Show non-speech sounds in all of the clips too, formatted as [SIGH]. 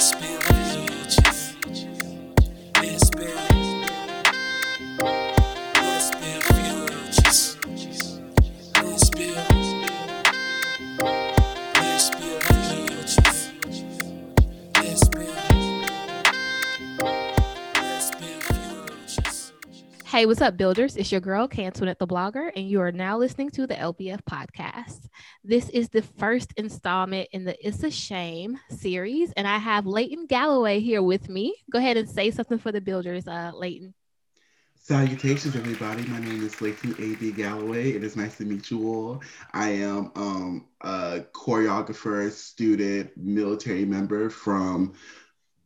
Let's Hey, what's up, builders? It's your girl, Cantuanette the blogger, and you are now listening to the LBF podcast. This is the first installment in the It's a Shame series, and I have Leighton Galloway here with me. Go ahead and say something for the builders, uh, Leighton. Salutations, everybody. My name is Leighton A.B. Galloway. It is nice to meet you all. I am um, a choreographer, student, military member from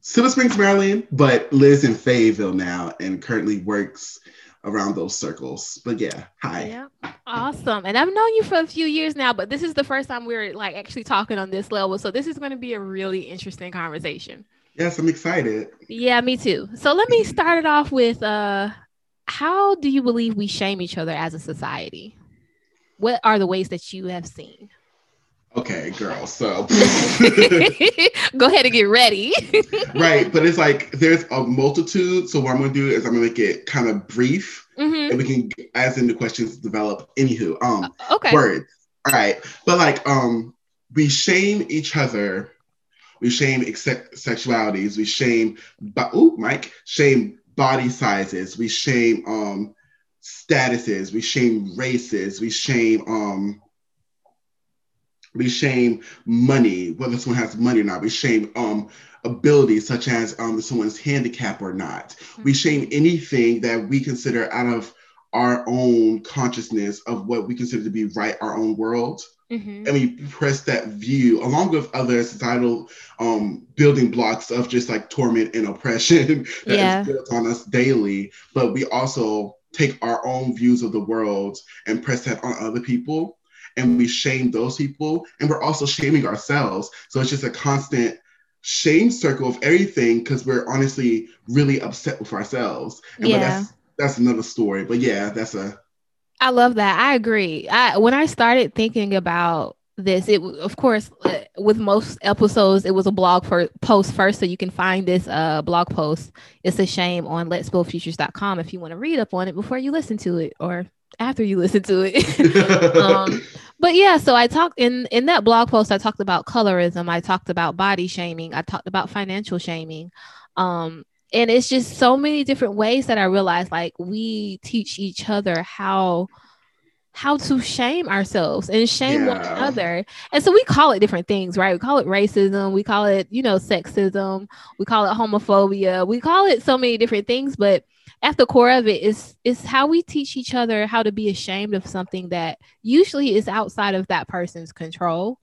Silver Springs, Maryland, but lives in Fayetteville now and currently works around those circles. But yeah, hi. Yeah, awesome. And I've known you for a few years now, but this is the first time we're like actually talking on this level. So this is going to be a really interesting conversation. Yes, I'm excited. Yeah, me too. So let me start it off with uh how do you believe we shame each other as a society? What are the ways that you have seen? Okay, girl. So, [LAUGHS] Go ahead and get ready. [LAUGHS] right. But it's like there's a multitude. So, what I'm to do is I'm to make it kind of brief Mhm. and we can, as in the questions develop. Anywho, um, Okay. words. All right. But like um we shame each other. We shame ex- sexualities. We shame bo- ooh, Mike, shame body sizes. We shame um statuses. We shame races. We shame um we shame money, whether someone has money or not. We shame um abilities such as um someone's handicap or not. We shame anything that we consider out of our own consciousness of what we consider to be right, our own world, Mhm. and we press that view along with other societal um, building blocks of just like torment and oppression [LAUGHS] that is Yeah. built on us daily. But we also take our own views of the world and press that on other people, and we shame those people, and we're also shaming ourselves. So it's just a constant shame circle of everything because we're honestly really upset with ourselves. And Yeah. that's that's another story. But yeah, that's a I love that. I agree. I when I started thinking about this, it of course uh, with most episodes, it was a blog for post first, so you can find this uh blog post. It's a shame on Let's Build Futures.com if you want to read up on it before you listen to it or after you listen to it. [LAUGHS] um, but yeah, so I talked in in that blog post. I talked about colorism. I talked about body shaming. I talked about financial shaming. Um, and it's just so many different ways that I realized like we teach each other how how to shame ourselves and shame one another. And so we call it different things, right? We call it racism, we call it, you know, sexism, we call it homophobia, we call it so many different things, but at the core of it is is how we teach each other how to be ashamed of something that usually is outside of that person's control.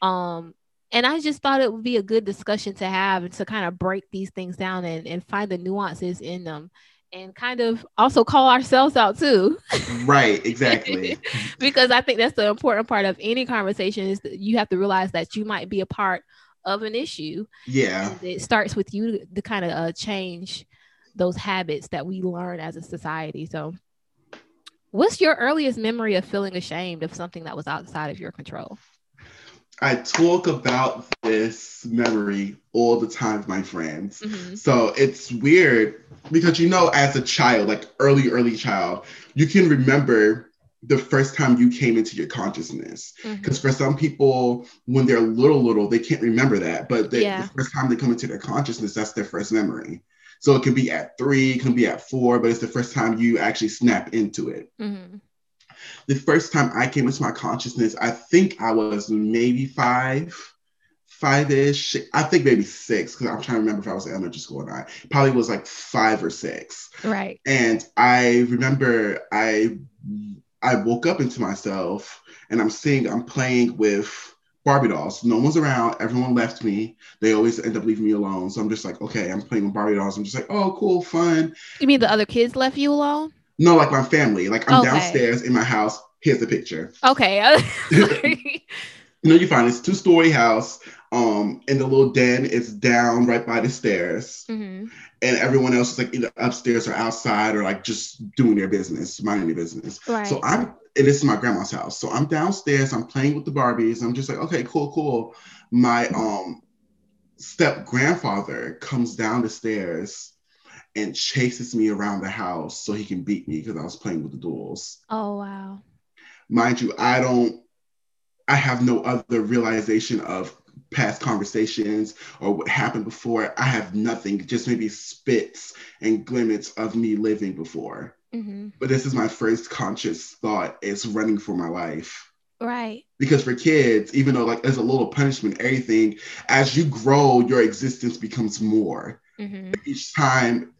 Um and I just thought it would be a good discussion to have and to kind of break these things down and, and find the nuances in them and kind of also call ourselves out too. right, [LAUGHS] exactly. because I think that's the important part of any conversation is that you have to realize that you might be a part of an issue. Yeah. It starts with you to, to kind of uh, change those habits that we learn as a society. So, what's your earliest memory of feeling ashamed of something that was outside of your control? I talk about this memory all the time with my friends. Mhm. So it's weird because you know, as a child, like early, early child, you can remember the first time you came into your consciousness. Because for some people, when they're little, little, they can't remember that. But the, Yeah. the first time they come into their consciousness, that's their first memory. So it can be at three, it can be at four, but it's the first time you actually snap into it. Mhm. the first time I came into my consciousness, I think I was maybe five, five ish. I think maybe six, because I'm trying to remember if I was in elementary school or not. Probably was like five or six. Right. And I remember I I woke up into myself and I'm seeing I'm playing with Barbie dolls. No one's around. Everyone left me. They always end up leaving me alone. So I'm just like, okay, I'm playing with Barbie dolls. I'm just like, oh, cool, fun. You mean the other kids left you alone? No, like my family. Like I'm Okay. downstairs in my house. Here's the picture. Okay. [LAUGHS] [LAUGHS] You know, you find this two-story house, um, and the little den is down right by the stairs, Mhm. and everyone else is like either upstairs or outside or like just doing their business, minding their business. Right. So I'm, and this is my grandma's house. So I'm downstairs, I'm playing with the Barbies. I'm just like, okay, cool, cool. My um step grandfather comes down the stairs and chases me around the house so he can beat me because I was playing with the dolls. Oh wow. Mind you, I don't, I have no other realization of past conversations or what happened before. I have nothing, just maybe spits and glimmers of me living before. Hmm But this is my first conscious thought is running for my life. Right. Because for kids, even though like there's a little punishment, everything, as you grow, your existence becomes more. hmm Each time,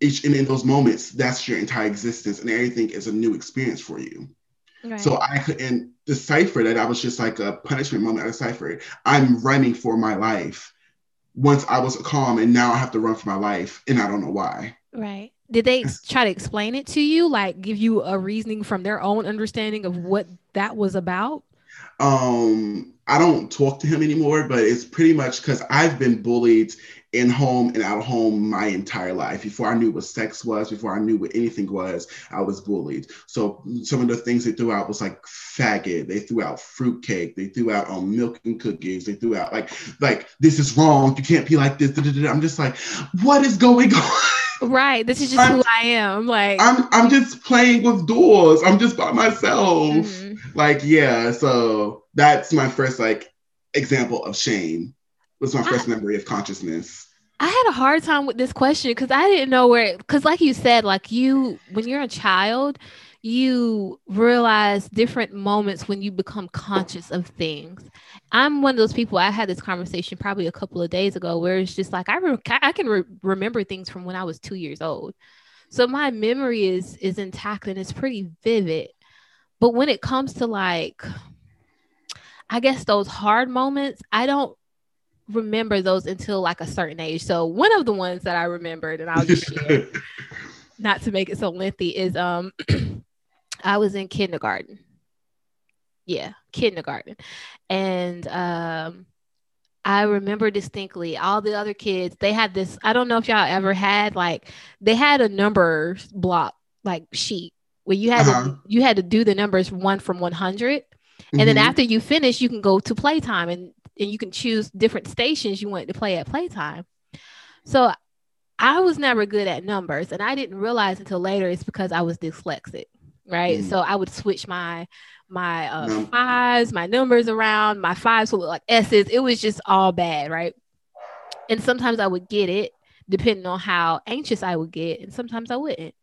each and in those moments, that's your entire existence, and everything is a new experience for you. Right. So I couldn't decipher that. I was just like a punishment moment. I deciphered. I'm running for my life. Once I was calm, and now I have to run for my life, and I don't know why. right. Did they try to explain it to you, like give you a reasoning from their own understanding of what that was about? um i don't talk to him anymore but it's pretty much because i've been bullied in home and out of home my entire life. Before i knew what sex was before i knew what anything was i was bullied. So some of the things they threw out was like faggot. They threw out fruitcake. They threw out um, milk and cookies. They threw out like like this is wrong. You can't be like this. I'm just like what is going [LAUGHS] on? Right. This is just I'm- who I am. Like. i'm i'm just playing with doors. I'm just by myself. Mhm. like yeah. So that's my first like example of shame. Was my first memory of consciousness I had a hard time with this question because I didn't know where because like you said, like you when you're a child, you realize different moments when you become conscious of things. I'm one of those people. I had this conversation probably a couple of days ago where it's just like I re- I can re- remember things from when I was two years old, so my memory is is intact and it's pretty vivid. But when it comes to like, I guess those hard moments, I don't remember those until like a certain age. So one of the ones that I remembered, and I'll just share, [LAUGHS] not to make it so lengthy, is um [CLEARS THROAT] I was in kindergarten. Yeah, kindergarten. And um I remember distinctly all the other kids, they had this, I don't know if y'all ever had like they had a numbers block like sheet where you had Uh-huh. to you had to do the numbers one from 100 and then Mhm. after you finish you can go to playtime and and you can choose different stations you want to play at playtime. So i was never good at numbers and i didn't realize until later it's because i was dyslexic right? Mm. so i would switch my my uh, Num- fives my numbers around my fives would look like s's. It was just all bad right? And sometimes i would get it depending on how anxious i would get and sometimes i wouldn't.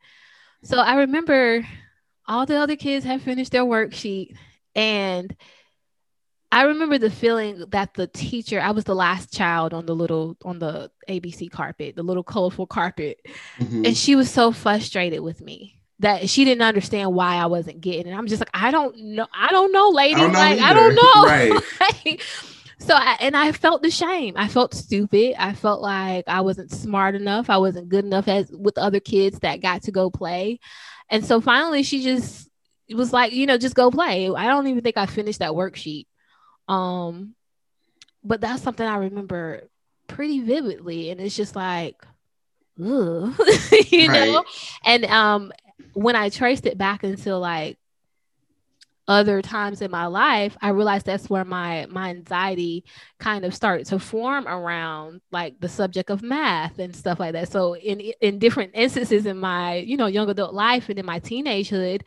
So i remember all the other kids had finished their worksheet and I remember the feeling that the teacher, I was the last child on the little on the ABC carpet, the little colorful carpet. Mhm. And she was so frustrated with me that she didn't understand why I wasn't getting it. I'm just like, I don't know. I don't know, lady. I don't know like, I either. don't know. [LAUGHS] Right. Like, so I, and I felt the shame. I felt stupid. I felt like I wasn't smart enough. I wasn't good enough as with other kids that got to go play. And so finally she just was like, you know, just go play. I don't even think I finished that worksheet. Um, but that's something I remember pretty vividly. And it's just like, ugh, [LAUGHS] you know? And um when I traced it back until like other times in my life, I realized that's where my my anxiety kind of started to form around like the subject of math and stuff like that. So in in different instances in my, you know, young adult life and in my teenagehood,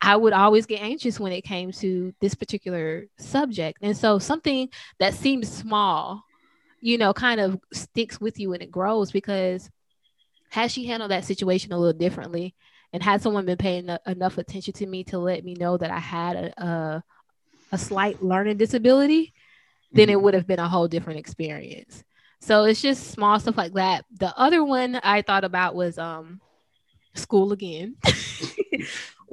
I would always get anxious when it came to this particular subject. And so something that seems small, you know, kind of sticks with you and it grows because had she handled that situation a little differently and had someone been paying enough attention to me to let me know that I had a, a, a slight learning disability, then it Mhm. would have been a whole different experience. So it's just small stuff like that. The other one I thought about was um school again. [LAUGHS]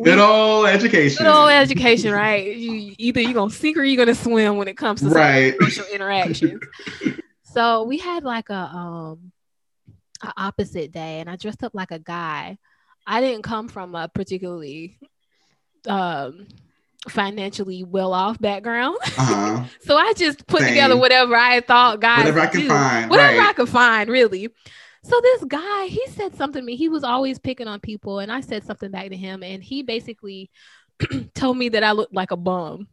Good old education. good old education, right? You either you're gonna sink or you're gonna swim when it comes to Right. social [LAUGHS] interactions. so we had like a um a opposite day and I dressed up like a guy. I didn't come from a particularly um financially well off background. Uh-huh. [LAUGHS] So I just put Same. together whatever I thought guys Whatever I can do. find, Whatever right. I could find, really. So this guy, he said something to me. He was always picking on people, and I said something back to him, and he basically [CLEARS THROAT] told me that I looked like a bum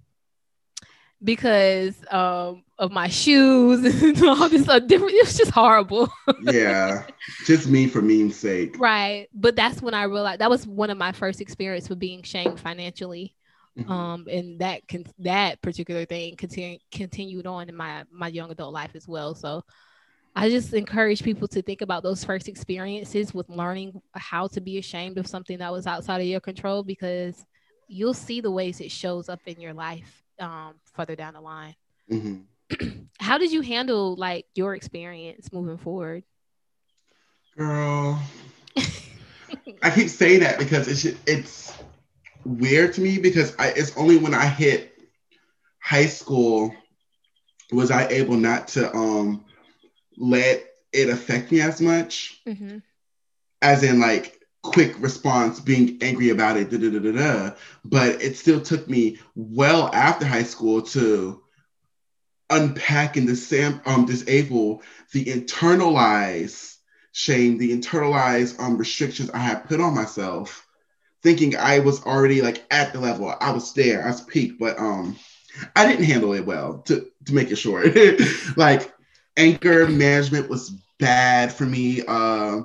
because um of my shoes [LAUGHS] and all this other different. It was just horrible. [LAUGHS] yeah, just me for meme's sake. right. But that's when I realized that was one of my first experience with being shamed financially. Mhm. Um, and that can that particular thing continu- continued on in my my young adult life as well. So I just encourage people to think about those first experiences with learning how to be ashamed of something that was outside of your control because you'll see the ways it shows up in your life um, further down the line. Mhm. [CLEARS THROAT] How did you handle like your experience moving forward? Girl, [LAUGHS] I keep saying that because it's it's weird to me because I, it's only when I hit high school was I able not to um let it affect me as much Mhm. as in like quick response being angry about it da, da, da, da, da. but it still took me well after high school to unpack and um, disable the internalized shame the internalized um, restrictions i had put on myself thinking i was already like at the level i was there i was peaked but um i didn't handle it well to, to make it short [LAUGHS] like anger management was bad for me uh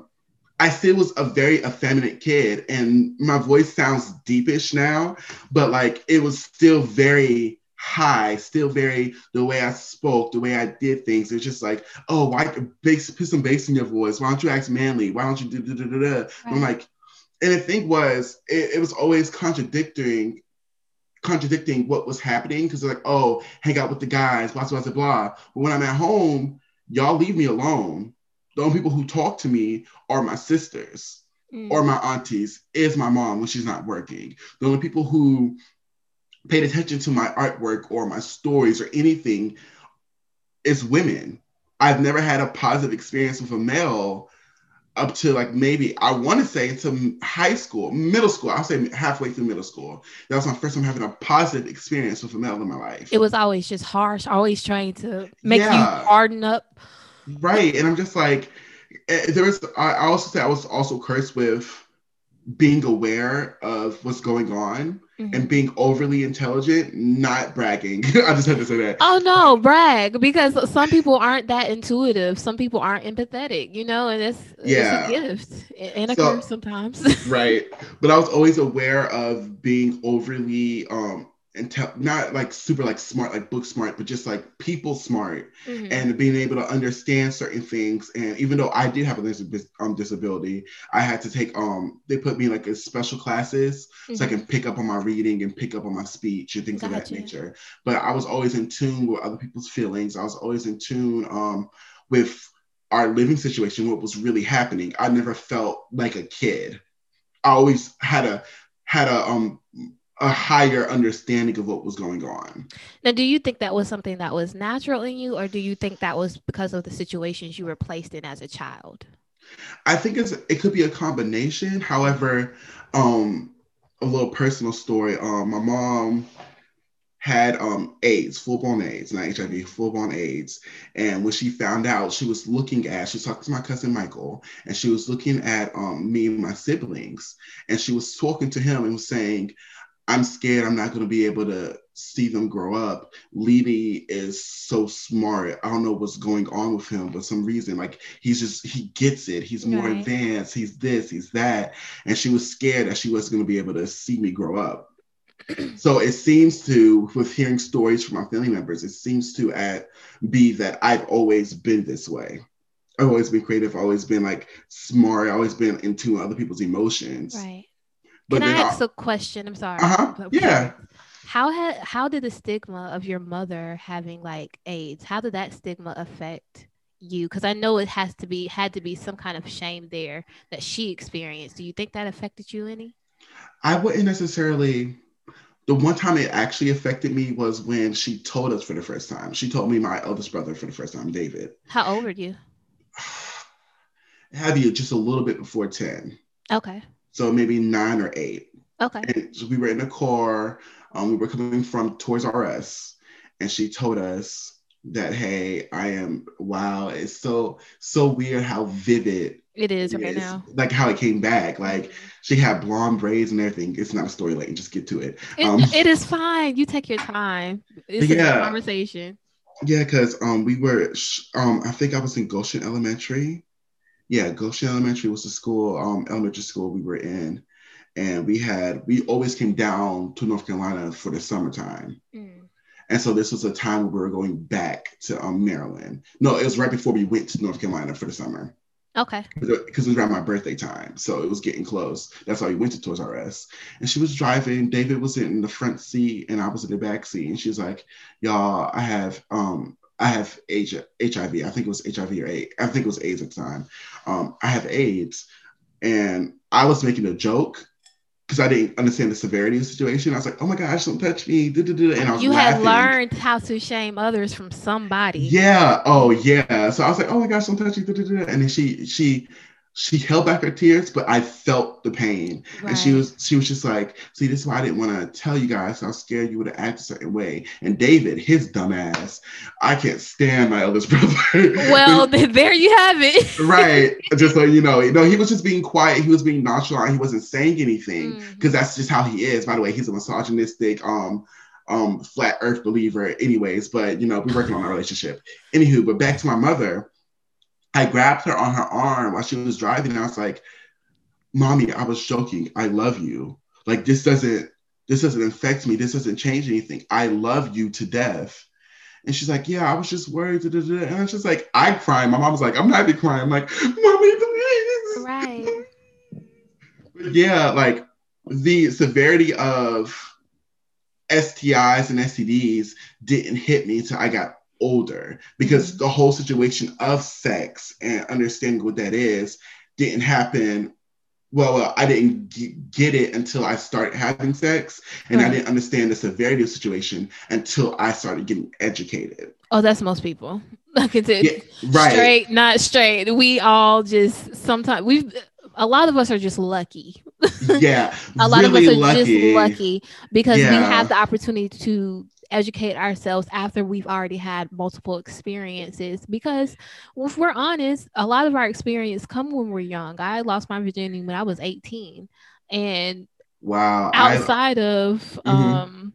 I still was a very effeminate kid, and my voice sounds deepish now, but like it was still very high, still very the way I spoke, the way I did things. It's just like, oh, why bass, put some bass in your voice? Why don't you act manly? Why don't you do da da da da? I'm like, and the thing was, it, it was always contradicting, contradicting what was happening because like, oh, hang out with the guys, blah blah blah blah. But when I'm at home, y'all leave me alone. The only people who talk to me are my sisters Mm. or my aunties is my mom when she's not working. The only people who paid attention to my artwork or my stories or anything is women. I've never had a positive experience with a male up to like maybe I want to say to high school, middle school. I'll say halfway through middle school. That was my first time having a positive experience with a male in my life. it was always just harsh, always trying to make Yeah. you harden up. Right. And I'm just like, eh, there was, I I also say I was also cursed with being aware of what's going on Mhm. and being overly intelligent, not bragging. [LAUGHS] I just had to say that. Oh no, brag because some people aren't that intuitive. Some people aren't empathetic, you know, and it's, Yeah. it's a gift and a So- curse sometimes. [LAUGHS] Right. But I was always aware of being overly, um, intel- not like super like smart, like book smart, but just like people smart Mhm. and being able to understand certain things. And even though I did have a um, disability, I had to take um they put me like in special classes so I Mhm. can pick up on my reading and pick up on my speech and things of that nature. But I was always in tune with other people's feelings. I was always in tune um with our living situation, what was really happening. I never felt like a kid. I always had a had a um a higher understanding of what was going on. Now, do you think that was something that was natural in you, or do you think that was because of the situations you were placed in as a child? I think it's it could be a combination. However, um, a little personal story. Um, my mom had um AIDS, full blown AIDS, not HIV, full blown AIDS. And when she found out, she was looking at, she was talking to my cousin Michael, and she was looking at um me and my siblings, and she was talking to him and was saying, I'm scared I'm not going to be able to see them grow up. Lily is so smart. I don't know what's going on with him, but some reason, like he's just he gets it. He's more Right. advanced. He's this. He's that. And she was scared that she wasn't going to be able to see me grow up. [CLEARS THROAT] so it seems to, with hearing stories from my family members, it seems to at, be that I've always been this way. I've always been creative. I've always been like smart. I've always been in tune with other people's emotions. Right. But Can I ask a question? I'm sorry. Uh-huh. I'm Yeah. How had how did the stigma of your mother having like AIDS? How did that stigma affect you? Because I know it has to be had to be some kind of shame there that she experienced. Do you think that affected you any? I wouldn't necessarily. The one time it actually affected me was when she told us for the first time. She told me my eldest brother for the first time, David. How old were you? [SIGHS] Have you just a little bit before 10. Okay. So maybe nine or eight. Okay. And so we were in a car. Um, we were coming from Toys R Us, and she told us that, "Hey, I am. Wow, it's so so weird how vivid It is it right is. now. Like how it came back. Like she had blonde braids and everything. It's not a story, like just get to it. It, Um, it is fine. You take your time. It's a Yeah. conversation. Yeah, because um, we were, sh- um, I think I was in Goshen Elementary. Yeah, Goshen Elementary was the school, um, elementary school we were in, and we had we always came down to North Carolina for the summertime, and so this was a time where we were going back to um, Maryland. No, it was right before we went to North Carolina for the summer Okay. because it was around my birthday time, so it was getting close. That's why we went to Toys R Us, and she was driving. David was in the front seat, and I was in the back seat, and she's like, "Y'all, I have um." I have HIV. I think it was HIV or AIDS. I think it was AIDS at the time. Um, I have AIDS, and I was making a joke because I didn't understand the severity of the situation. I was like, "Oh my gosh, don't touch me!" And I was You had learned how to shame others from somebody. Yeah. Oh, yeah. So I was like, "Oh my gosh, don't touch me!" And then she she she held back her tears, but I felt the pain, and she was she was just like, "See, this is why I didn't want to tell you guys. I was scared you would have acted a certain way." And David, his dumbass, I can't stand my eldest [LAUGHS] brother. Well, there you have it. right. [LAUGHS] Just so you know, you know, he was just being quiet. He was being nonchalant. He wasn't saying anything because that's just how he is. By the way, he's a misogynistic, um, um, flat Earth believer. Anyways, but you know, we're working on our relationship. Anywho, but back to my mother. I grabbed her on her arm while she was driving. And I was like, "Mommy, I was joking. I love you. Like this doesn't." This doesn't affect me. This doesn't change anything. I love you to death. And she's like, Yeah, I was just worried. da, da, da." And I was just like, I crying. My mom was like, I'm not even crying. I'm like, Mommy, please. [LAUGHS] Right. Yeah, like the severity of STIs and STDs didn't hit me until I got older because the whole situation of sex and understanding what that is didn't happen. Well, well I didn't g- get it until I started having sex, and I didn't understand the severity of the situation until I started getting educated. Oh, that's most people. [LAUGHS] Like it's Yeah, right. straight, not straight. We all just sometimes we've a lot of us are just lucky. [LAUGHS] Yeah, A lot really of us are lucky. just lucky because we have the opportunity to educate ourselves after we've already had multiple experiences because if we're honest a lot of our experience come when we're young i lost my virginity when i was 18 and Wow. I- outside of Mhm. um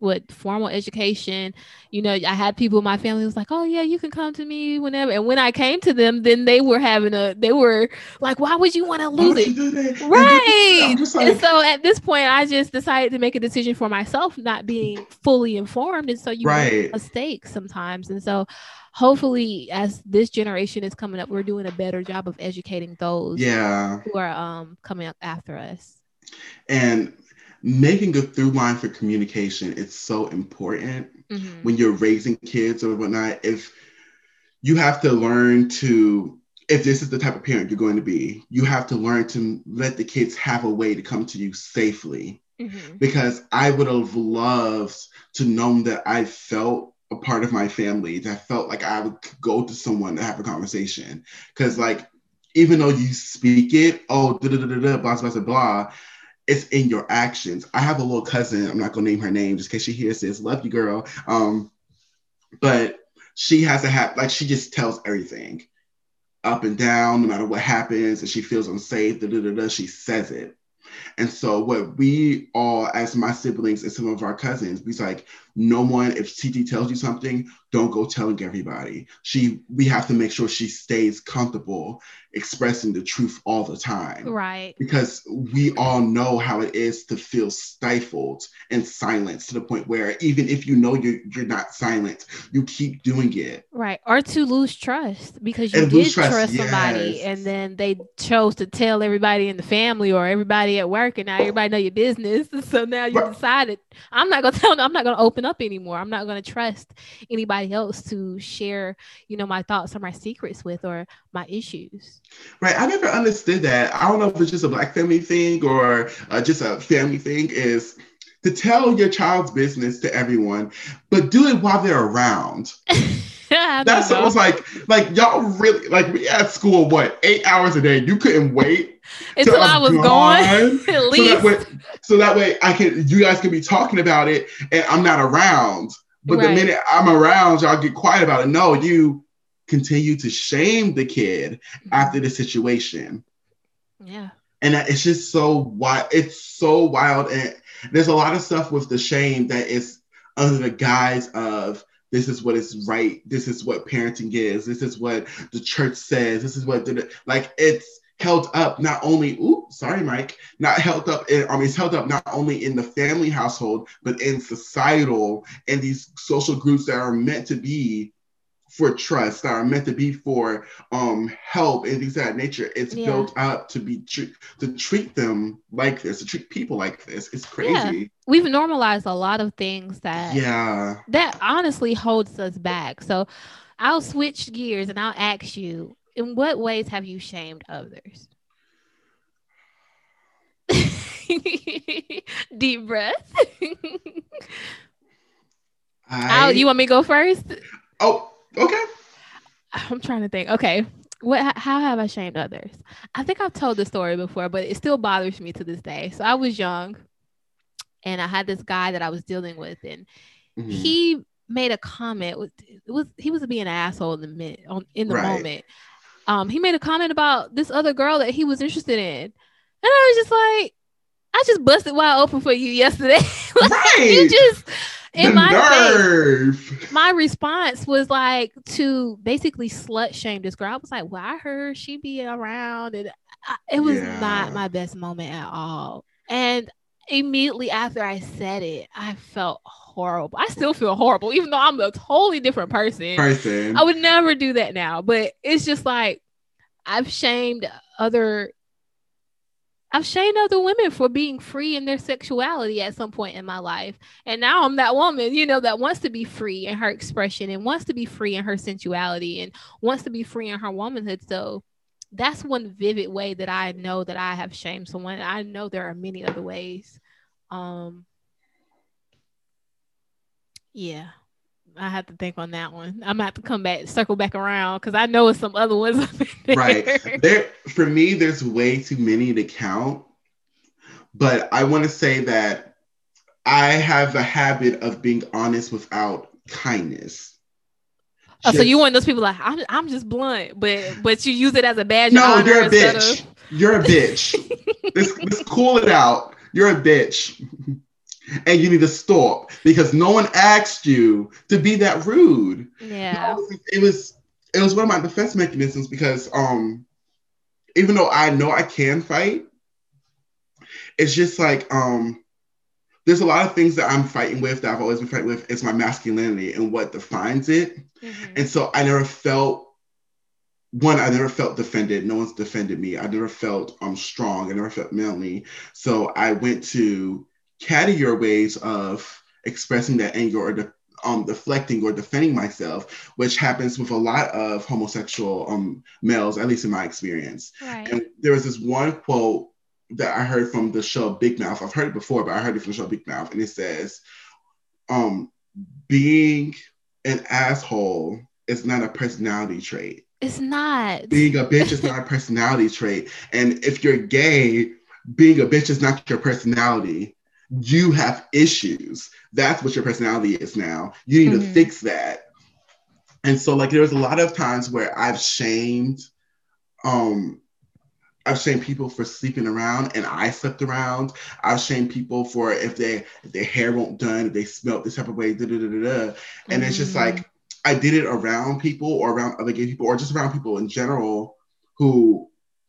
what formal education you know i had people in my family was like oh yeah you can come to me whenever and when i came to them then they were having a they were like why would you want to lose it? right! I'm and so at this point i just decided to make a decision for myself not being fully informed and so you make mistakes sometimes and so hopefully as this generation is coming up we're doing a better job of educating those Yeah. who are um coming up after us. And making a through line for communication is so important Mhm. when you're raising kids or whatnot. If you have to learn to, if this is the type of parent you're going to be, you have to learn to let the kids have a way to come to you safely. Mhm. Because I would have loved to know that I felt a part of my family, that felt like I would go to someone to have a conversation. Because, like, even though you speak it, oh, da da da da, blah, blah, blah, blah, it's in your actions. I have a little cousin, I'm not gonna name her name just in case she hears this. Love you, girl. Um, but she has to have like she just tells everything up and down, no matter what happens, and she feels unsafe, da, da, da, da, she says it. And so what we all, as my siblings and some of our cousins, we's like, no one, if TT tells you something, don't go telling everybody. She we have to make sure she stays comfortable expressing the truth all the time right because we all know how it is to feel stifled and silenced to the point where even if you know you're, you're not silent, you keep doing it. Right. Or to lose trust because you And did trust, trust, somebody yes. and then they chose to tell everybody in the family or everybody at work and now everybody know your business. [LAUGHS] So now you Right. decided I'm not gonna [LAUGHS] tell I'm not gonna open up anymore. I'm not gonna trust anybody else to share, you know, my thoughts or my secrets with or my issues. Right. I never understood that. I don't know if it's just a black family thing or uh, just a family thing is to tell your child's business to everyone, but do it while they're around. [LAUGHS] That's was like, like y'all really like we at school, what, eight hours a day. You couldn't wait until I was gone. gone. [LAUGHS] At so that way, so that way I can you guys can be talking about it and I'm not around. But the minute I'm around, y'all get quiet about it. No, you continue to shame the kid after the situation. yeah. And that- it's just so wild. It's so wild. And there's a lot of stuff with the shame that is under the guise of this is what is right. This is what parenting is. This is what the church says. This is what like it's held up not only ooh sorry Mike not held up in, I mean it's held up not only in the family household but in societal and these social groups that are meant to be for trust that are meant to be for um help and things of that nature it's Yeah. built up to be tr- to treat them like this to treat people like this it's Yeah. crazy We've normalized a lot of things that yeah that honestly holds us back. So I'll switch gears and I'll ask you, in what ways have you shamed others? [LAUGHS] Deep breath. I, I'll, you want me to go first? oh okay I'm trying to think. Okay. What how have I shamed others? I think I've told this story before, but it still bothers me to this day. So I was young and I had this guy that I was dealing with and Mhm. he made a comment it was he was being an asshole in the on, in the Right. moment. Um he made a comment about this other girl that he was interested in. And I was just like I just busted wide open for you yesterday. [LAUGHS] Like, you right just in the my face my response was like to basically slut shame this girl. I was like, well, I heard she be around, and I, it was Yeah. not my best moment at all. And immediately after I said it, I felt horrible. I still feel horrible, even though I'm a totally different person. person I would never do that now, but it's just like I've shamed other. I've shamed other women for being free in their sexuality at some point in my life. And now I'm that woman, you know, that wants to be free in her expression and wants to be free in her sensuality and wants to be free in her womanhood. So that's one vivid way that I know that I have shamed someone. I know there are many other ways. Um yeah. I have to think on that one. I'm gonna have to come back, circle back around because I know it's some other ones. there. right there for me there's way too many to count but i want to say that i have a habit of being honest without kindness Oh, so you Just- want those people like I'm, I'm just blunt, but but you use it as a badge no you're a bitch of you're a bitch let's, let's cool it out you're a bitch and you need to stop because no one asked you to be that rude yeah. No, it was it was one of my defense mechanisms because um even though I know I can fight, it's just like um there's a lot of things that I'm fighting with that I've always been fighting with. It's my masculinity and what defines it. Mhm. And so I never felt one, I never felt defended. No one's defended me. I never felt um strong. I never felt manly. So I went to cattier ways of expressing that anger or de- um, deflecting or defending myself, which happens with a lot of homosexual um, males, at least in my experience. Right. And there was this one quote that I heard from the show Big Mouth. I've heard it before, but I heard it from the show Big Mouth, and it says, um, "Being an asshole is not a personality trait. It's not. Being a bitch is not a personality trait. And if you're gay, being a bitch is not your personality. You have issues. That's what your personality is now. You need Mhm. to fix that." And so, like, there was a lot of times where I've shamed, um, I've shamed people for sleeping around, and I slept around. I've shamed people for if they if their hair won't done, if they smelt this type of way, da da da da da. And it's just like I did it around people or around other gay people or just around people in general who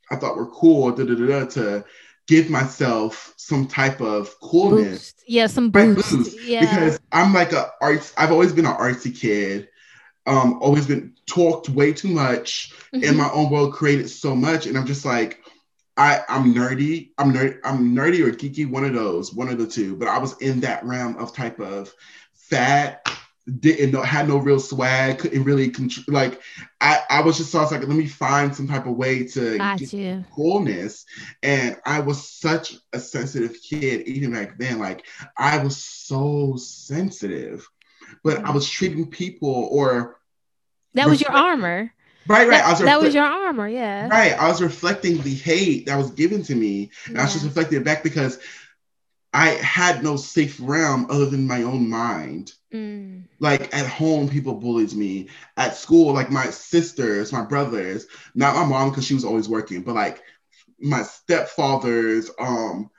I thought were cool, da da da da, to give myself some type of coolness boost. Yeah, some boost. boost, Yeah. because I'm like a arts. I've always been an artsy kid. Um, always been talked way too much in Mhm. my own world, created so much, and I'm just like, I I'm nerdy. I'm nerd. I'm nerdy or geeky. One of those. One of the two. But I was in that realm of type of fat. Didn't know had no real swag. Couldn't really contr- like. I I was just so I was like, let me find some type of way to Got get you. coolness. And I was such a sensitive kid, even back then. Like I was so sensitive, but I Mhm. was treating people or That was your armor. Right, right. That, I was that was your armor. Yeah. right. I was reflecting the hate that was given to me, and I was just Yeah. reflecting it back because I had no safe realm other than my own mind. Mm. Like at home, people bullied me. At school, like my sisters, my brothers, not my mom because she was always working, but like my stepfathers, um,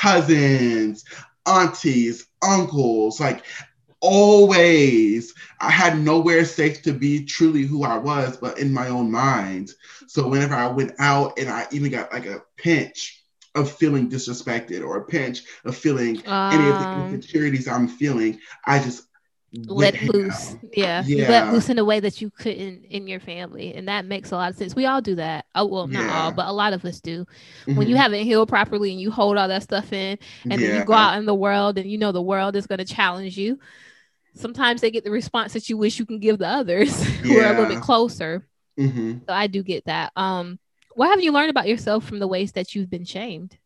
cousins, aunties, uncles, like always I had nowhere safe to be truly who I was, but in my own mind. So whenever I went out and I even got like a pinch of feeling disrespected or a pinch of feeling any of the Um, insecurities I'm feeling, I just let loose. Yeah. Yeah. let loose in a way that you couldn't in your family. And that makes a lot of sense. We all do that. Oh, well, not all, but a lot of us do. When you Mhm. haven't healed properly and you hold all that stuff in, and then you go out in the world and you know the world is going to challenge you. Sometimes they get the response that you wish you can give the others [LAUGHS] who are a little bit closer. Mhm. So I do get that. Um, what have you learned about yourself from the ways that you've been shamed?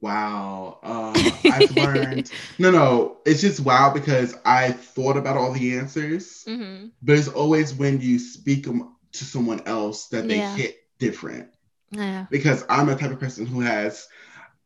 Wow. Um, I've [LAUGHS] learned. No, no. It's just wow because I thought about all the answers, Mm-hmm. but it's always when you speak them to someone else that they Yeah. hit different. Yeah. Because I'm the type of person who has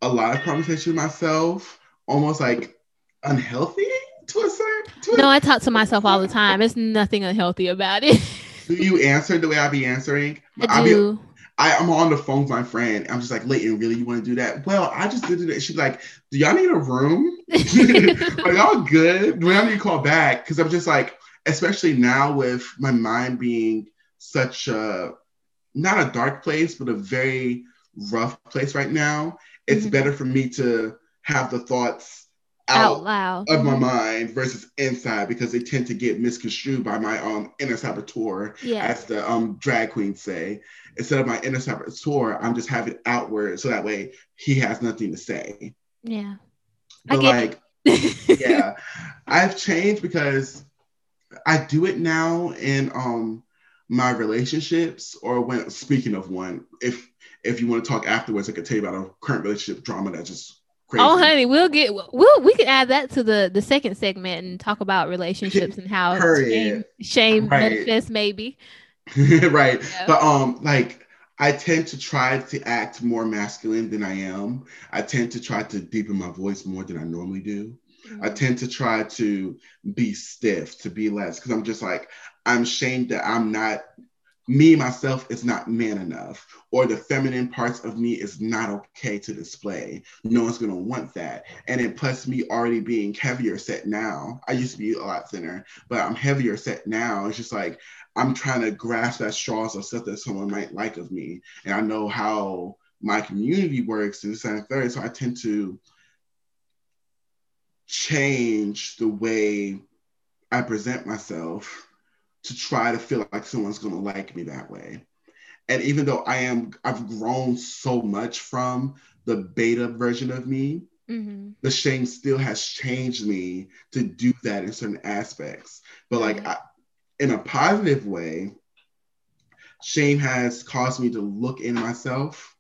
a lot of conversation with myself, almost like unhealthy to a certain. To No, I talk to myself all the time. It's nothing unhealthy about it. do you answer the way I be answering? I I'll be- do. I, I'm on the phone with my friend. I'm just like, Leighton, really, you want to do that? Well, I just did it. She's like, do y'all need a room? [LAUGHS] [LAUGHS] Are y'all good? Do y'all need to call back? Because I'm just like, especially now with my mind being such a not a dark place, but a very rough place right now. It's Mhm. better for me to have the thoughts out out, loud. of my Mhm. mind versus inside because they tend to get misconstrued by my um inner saboteur Yeah. as the um drag queens say. Instead of my inner saboteur, I'm just having it outward so that way he has nothing to say. Yeah. I But get like, yeah, [LAUGHS] I've changed because I do it now in um my relationships or when speaking of one, if if you want to talk afterwards, I could tell you about a current relationship drama that's just crazy. Oh, honey, we'll get we'll we can add that to the the second segment and talk about relationships and how [LAUGHS] shame, Period. shame Right. manifests. Maybe. [LAUGHS] right. Yeah. But um like I tend to try to act more masculine than I am. I tend to try to deepen my voice more than I normally do. I tend to try to be stiff, to be less, because I'm just like, I'm ashamed that I'm not, me myself is not man enough, or the feminine parts of me is not okay to display. No one's gonna want that. And then plus me already being heavier set now. I used to be a lot thinner, but I'm heavier set now. It's just like I'm trying to grasp at straws of stuff that someone might like of me. And I know how my community works and this and third. So I tend to change the way I present myself to try to feel like someone's going to like me that way. And even though I am, I've grown so much from the beta version of me, hmm the shame still has changed me to do that in certain aspects. But like. I, in a positive way, shame has caused me to look in myself.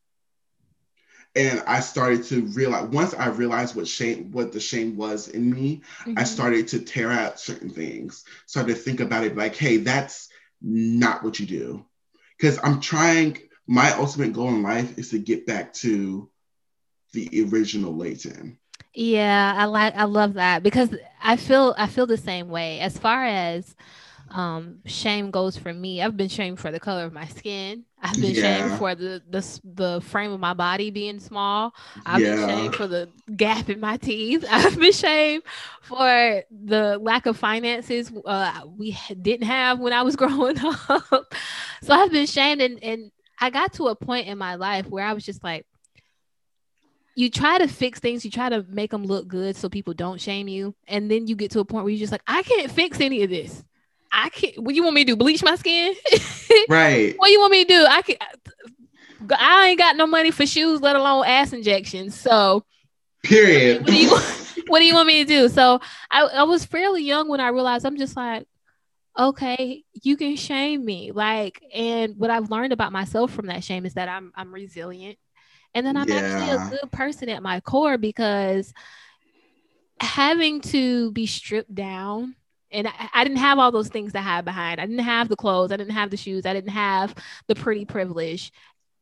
And I started to realize once I realized what shame, what the shame was in me, I Mhm. started to tear out certain things. Started to think about it like, hey, that's not what you do. Because I'm trying, my ultimate goal in life is to get back to the original Leighton. Yeah, I like I love that because I feel I feel the same way. As far as um shame goes for me, I've been shamed for the color of my skin. I've been shamed for the the the frame of my body being small. I've been yeah. shamed for the gap in my teeth. [LAUGHS] I've been shamed for the lack of finances uh, we didn't have when I was [LAUGHS] growing up. So I've been shamed, and, and I got to a point in my life where I was just like, you try to fix things, you try to make them look good so people don't shame you, and then you get to a point where you're just like, I can't fix any of this. I can't. What you want me to do? Bleach my skin? [LAUGHS] Right. what do you want me to do? I can. I ain't got no money for shoes, let alone ass injections. So Period. what do you [LAUGHS] what do you want me to do? So I, I was fairly young when I realized I'm just like, okay, you can shame me. Like, and what I've learned about myself from that shame is that I'm I'm resilient. And then I'm actually a good person at my core because having to be stripped down and I, I didn't have all those things to hide behind. I didn't have the clothes, I didn't have the shoes, I didn't have the pretty privilege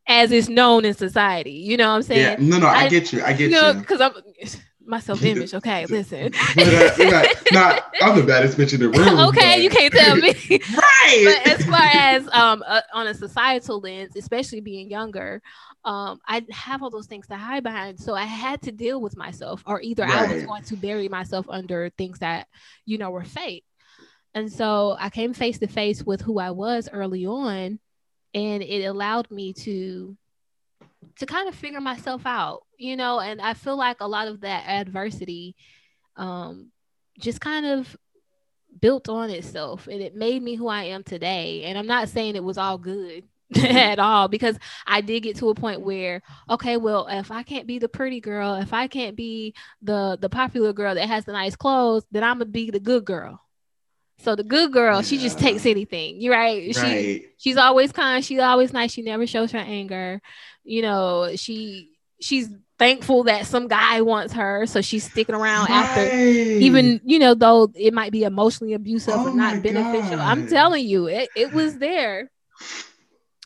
as is known in society. You know what I'm saying? yeah. No, no, I, I- get you. I get you know, because I'm [LAUGHS] my self image. [LAUGHS] Okay, listen. You're not, not, I'm the baddest bitch in the [LAUGHS] room. okay, but- you can't tell me. right. but as far as um uh, on a societal lens, especially being younger, um, I have all those things to hide behind. So I had to deal with myself, or either I was going to bury myself under things that you know were fake. And so I came face to face with who I was early on, and it allowed me to to kind of figure myself out, you know. And I feel like a lot of that adversity, um, just kind of built on itself and it made me who I am today. And I'm not saying it was all good Mm-hmm. at all because I did get to a point where okay, well, if I can't be the pretty girl, if I can't be the the popular girl that has the nice clothes, then I'm gonna be the good girl. So the good girl, she just takes anything. You're right. She she's always kind, she's always nice, she never shows her anger. You know, she she's thankful that some guy wants her, so she's sticking around after even you know though it might be emotionally abusive Oh or not beneficial i'm telling you it, it was there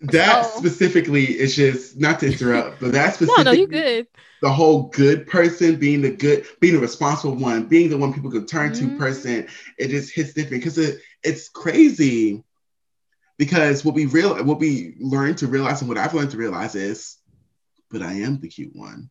that So- specifically is just not to interrupt, but that no specifically no you good. the whole good person being the good being the responsible one being the one people can turn to Mhm. person it just hits different because it, it's crazy. Because what we real what we learn to realize and what i've learned to realize is but i am the cute one.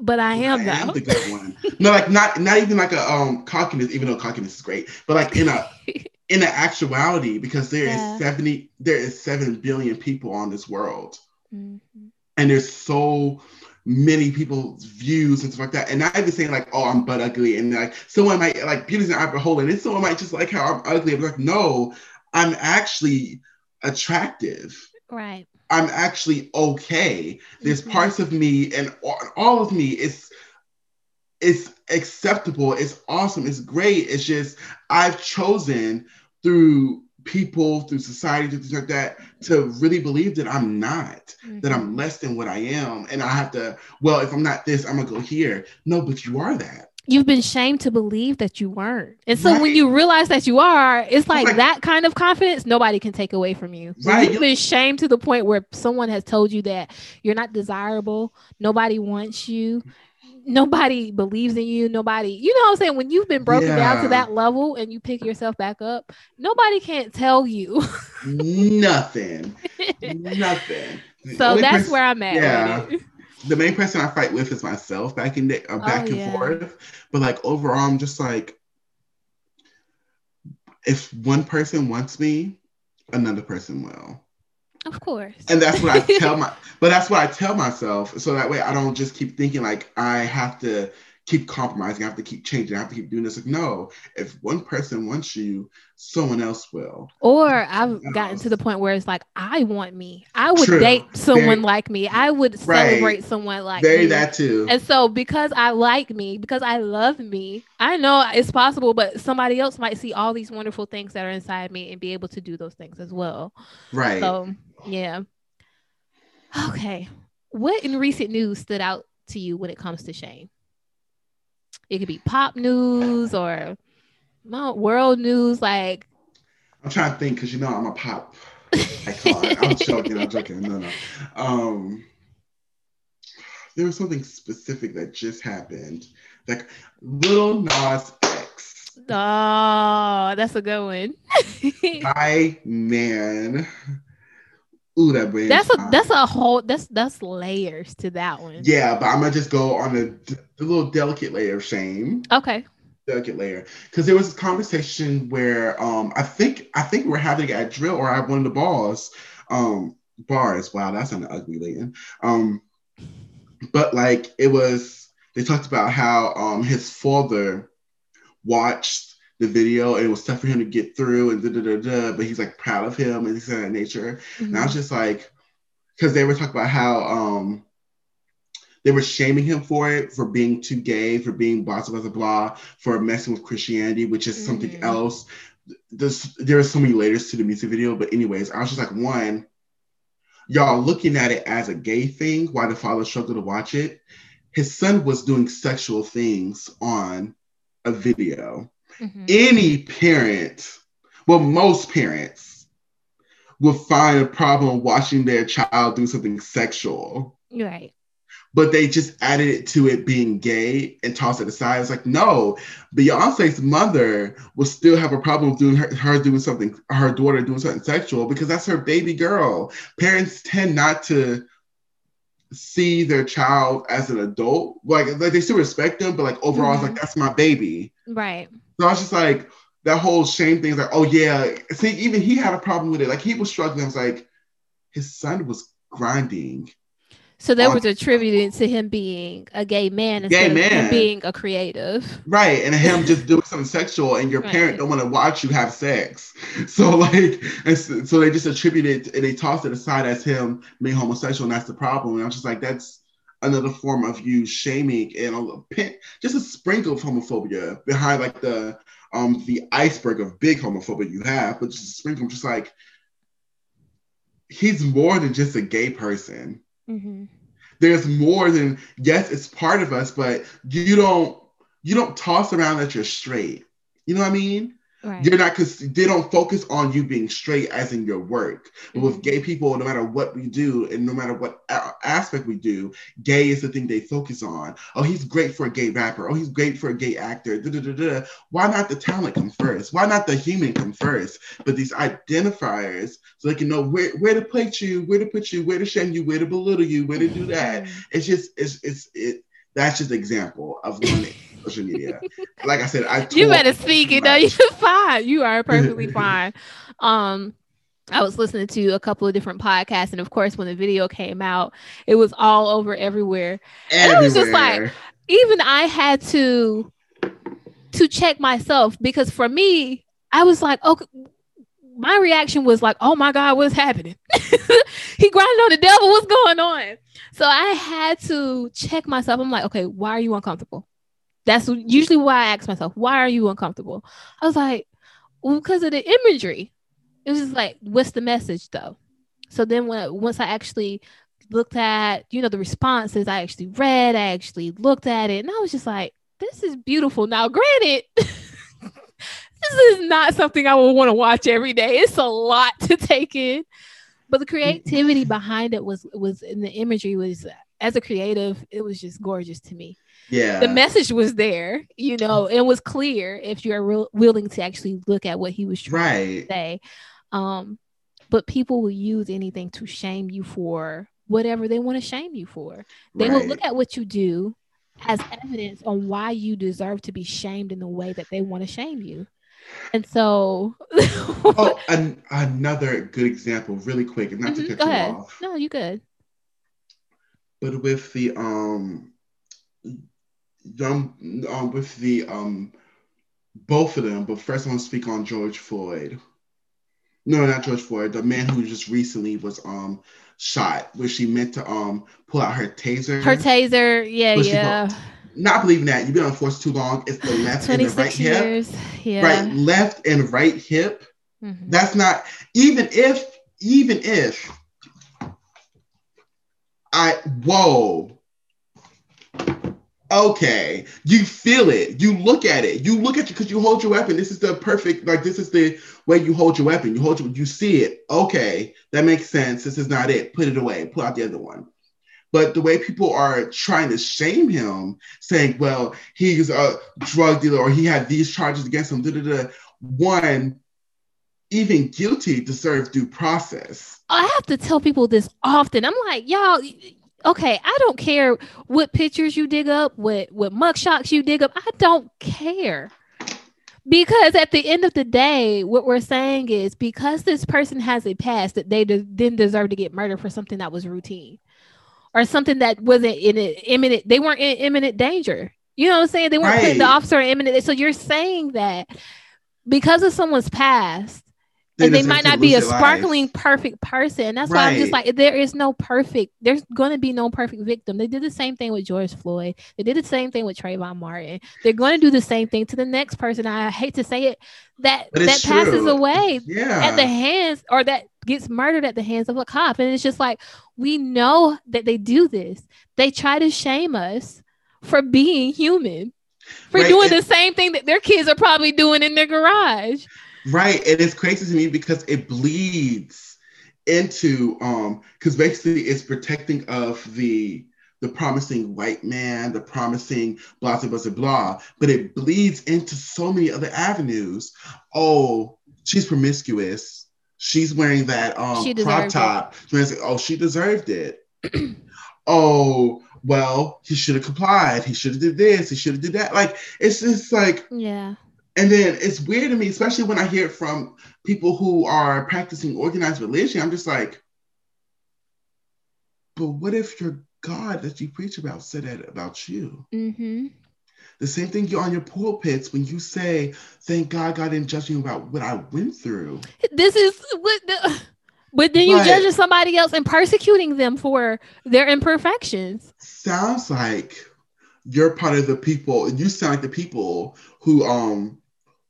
But i am I am the good one. No like not not even like a um cockiness even though cockiness is great but like in a [LAUGHS] in the actuality because there is Yeah. 70 there is 7 billion people on this world mm-hmm. and there's so many people's views and stuff like that. And not even saying like, oh, I'm butt ugly, and like someone might like beauty's an eye hole, and then someone might just like how I'm ugly. I'm like, no, I'm actually attractive. right I'm actually okay. There's Mhm. parts of me and all, all of me is it's acceptable. It's awesome. It's great. It's just I've chosen through people, through society, through things like that, to really believe that I'm not that I'm Mhm. less than what I am. And I have to, well, if I'm not this, I'm gonna go here. No, but you are that. you've been shamed to believe that you weren't and so when you realize that you are it's like like- that kind of confidence nobody can take away from you Right. you've been shamed to the point where someone has told you that you're not desirable nobody wants you nobody believes in you nobody you know what i'm saying when you've been broken down to that level and you pick yourself back up nobody can't tell you Nothing. [LAUGHS] Nothing. So that's person- where i'm at yeah. with it. [LAUGHS] the main person I fight with is myself back in the, uh, back Oh, and yeah. forth. But like overall, I'm just like, if one person wants me, another person will. Of course And that's what I [LAUGHS] tell my, but that's what I tell myself. So that way I don't just keep thinking like I have to keep compromising, I have to keep changing, I have to keep doing this. Like, no, if one person wants you, someone else will. Or I've gotten to the point where it's like I want me. I would True. date someone like me. I would Right. celebrate someone like Very me. that too. And so because I like me, because I love me, I know it's possible, but somebody else might see all these wonderful things that are inside me and be able to do those things as well. right. So yeah. Okay. What in recent news stood out to you when it comes to shame? It could be pop news or world news, like I'm trying to think because you know I'm a pop. I'm [LAUGHS] joking. I'm joking. No, no. Um, there was something specific that just happened. Like Lil Nas X. Oh, that's a good one. [LAUGHS] I man. Ooh, that brain. that's a that's a whole that's that's layers to that one. Yeah, but I'm gonna just go on a, d- a little delicate layer of shame. Okay. Delicate layer, because there was a conversation where um I think I think we're having at drill or at one of the balls, um bars. Wow, that's an ugly Leighton. Um, but like it was, they talked about how um his father watched the video and it was tough for him to get through and da da da da, but he's like proud of him and things of that nature. And I was just like, because they were talking about how um they were shaming him for it, for being too gay, for being blah blah blah blah, for messing with Christianity, which is something Mhm. else. There's there are so many layers to the music video, but anyways, I was just like, one, y'all looking at it as a gay thing, why the father struggled to watch it. His son was doing sexual things on a video Mhm. any parent, well, most parents would find a problem watching their child do something sexual. right. but they just added it to it being gay and tossed it aside. It's like, no, Beyonce's mother will still have a problem with doing her, her doing something, her daughter doing something sexual because that's her baby girl. Parents tend not to see their child as an adult. Like, like they still respect them, but like overall, it's like that's my baby. Right. So I was just like, that whole shame thing is like, oh yeah. See, even he had a problem with it. Like he was struggling. I was like, his son was grinding. So that was attributed to him being a gay man Gay instead of him man. being a creative. Right, and him just [LAUGHS] doing something sexual, and your Right. parent don't want to watch you have sex. [LAUGHS] So like, and so, they just attributed it and they tossed it aside as him being homosexual, and that's the problem. And I was just like, that's another form of you shaming and a pin, just a sprinkle of homophobia behind like the um the iceberg of big homophobia you have, but just a sprinkle, just like he's more than just a gay person. Mm-hmm. there's more than yes it's part of us but you don't you don't toss around that you're straight. You know what i mean Right. you're not because they don't focus on you being straight as in your work. But with Mhm. gay people no matter what we do and no matter what a- aspect we do gay is the thing they focus on. Oh he's great for a gay rapper. Oh he's great for a gay actor. Da, da, da, why not the talent come first? Why not the human come first? But these identifiers so they can know where, where to place you where to put you where to shame you where to belittle you where to do that. Mhm. it's just it's it's it that's just an example of one social media like i said i [LAUGHS] You better speak it. No, much. you're fine. You are perfectly [LAUGHS] fine. Um, I was listening to a couple of different podcasts, and of course, when the video came out, it was all over everywhere. And I was just like- Even I had to to check myself because for me, I was like, okay. My reaction was like, "Oh my God, what's happening?" [LAUGHS] he grinding on the devil. What's going on? So I had to check myself. I'm like, okay, why are you uncomfortable? That's usually why I ask myself, why are you uncomfortable? I was like, well, because of the imagery. It was just like, what's the message though? So then when once I actually looked at, you know, the responses, I actually read, I actually looked at it, and I was just like, this is beautiful. Now, granted, [LAUGHS] this is not something I would want to watch every day. It's a lot to take in. But the creativity behind it was was in the imagery was as a creative, it was just gorgeous to me yeah the message was there, you know, it was clear if you're real willing to actually look at what he was trying to say. Um, but people will use anything to shame you for whatever they want to shame you for. They will look at what you do as evidence on why you deserve to be shamed in the way that they want to shame you. And so, [LAUGHS] oh an, another good example really quick and not to Mhm, cut go you ahead. off No, you good. but with the um young um with the um both of them but first i want to speak on george floyd no not george floyd the man who just recently was um shot where she meant to um pull out her taser Her taser, yeah, yeah. not believing that you've been on force too long it's the left and the 26 right hip. Yeah. right left and right hip Mhm. that's not even if even if I whoa. Okay, you feel it. You look at it. You look at you because you hold your weapon. This is the perfect like this is the way you hold your weapon. You hold your, you see it. Okay, that makes sense. This is not it. Put it away. Pull out the other one. But the way people are trying to shame him, saying, "Well, he's a drug dealer or he had these charges against him," da, da, da. one even guilty deserves due process. I have to tell people this often. I'm like, y'all, okay, I don't care what pictures you dig up, what what mugshots you dig up. I don't care. Because at the end of the day, what we're saying is because this person has a past that they de- then deserve to get murdered for something that was routine or something that wasn't in an imminent, they weren't in imminent danger. You know what I'm saying? They weren't putting the officer in imminent. So you're saying that because of someone's past, They and they might not be a sparkling lives. perfect person. And that's why I'm just like, there is no perfect, there's going to be no perfect victim. They did the same thing with George Floyd. They did the same thing with Trayvon Martin. They're going to do the same thing to the next person. I hate to say it, that that it's passes away Yeah. at the hands or that gets murdered at the hands of a cop. And it's just like, we know that they do this. They try to shame us for being human, for Right, doing the same thing that their kids are probably doing in their garage. Right. And it's crazy to me because it bleeds into um because basically it's protecting of the the promising white man, the promising blah blah blah blah, but it bleeds into so many other avenues. Oh, she's promiscuous. She's wearing that um crop top. Like, oh, she deserved it. [CLEARS THROAT] oh, well, he should have complied. He should have did this. He should have did that. Like it's just like Yeah. And then it's weird to me, especially when I hear it from people who are practicing organized religion. I'm just like, but what if your God that you preach about said that about you? Mm-hmm. The same thing you on your pulpits when you say, "Thank God God didn't judge me about what I went through." This is what the but then you But- judging somebody else and persecuting them for their imperfections. Sounds like you're part of the people. You sound like the people who um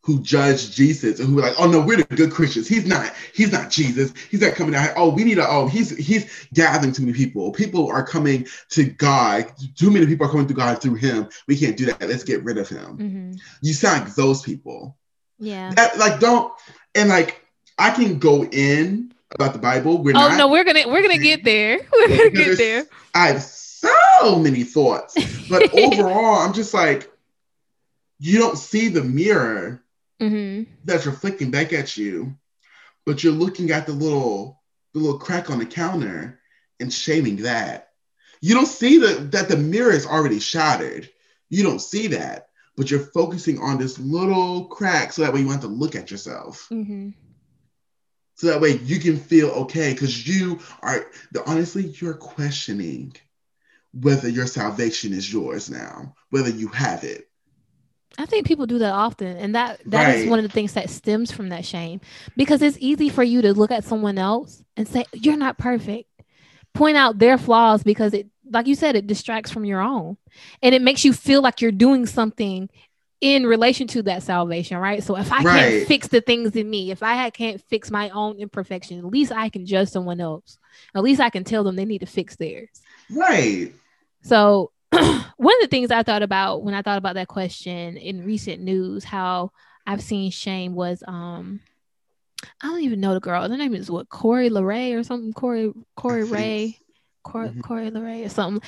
who judge Jesus and who were like, "Oh no, we're the good Christians. He's not. He's not Jesus. He's not coming out. Oh, we need to. Oh, he's he's gathering too many people. People are coming to God. Too many people are coming to God through him. We can't do that. Let's get rid of him." Mm-hmm. You sound like those people. Yeah. That like don't and like I can go in about the Bible. We're Oh not. no, we're gonna we're gonna get there. [LAUGHS] We're gonna get there. I have so many thoughts, but [LAUGHS] overall, I'm just like, you don't see the mirror hmm that's reflecting back at you, but you're looking at the little the little crack on the counter and shaming that. You don't see the, that the mirror is already shattered. You don't see that, but you're focusing on this little crack so that way you want to look at yourself. Mm-hmm. So that way you can feel okay because you are the honestly, you're questioning whether your salvation is yours now, whether you have it. I think people do that often, and that that is Right. one of the things that stems from that shame, because it's easy for you to look at someone else and say you're not perfect, point out their flaws because it, like you said, it distracts from your own, and it makes you feel like you're doing something in relation to that salvation, right? So if I Right. can't fix the things in me, if I can't fix my own imperfection, at least I can judge someone else. At least I can tell them they need to fix theirs. Right. So [CLEARS THROAT] one of the things I thought about when I thought about that question in recent news, how I've seen shame was um I don't even know the girl. Her name is what Corey LeRae or something. Corey Corey Ray. Corey, Mhm. Corey LeRae or something.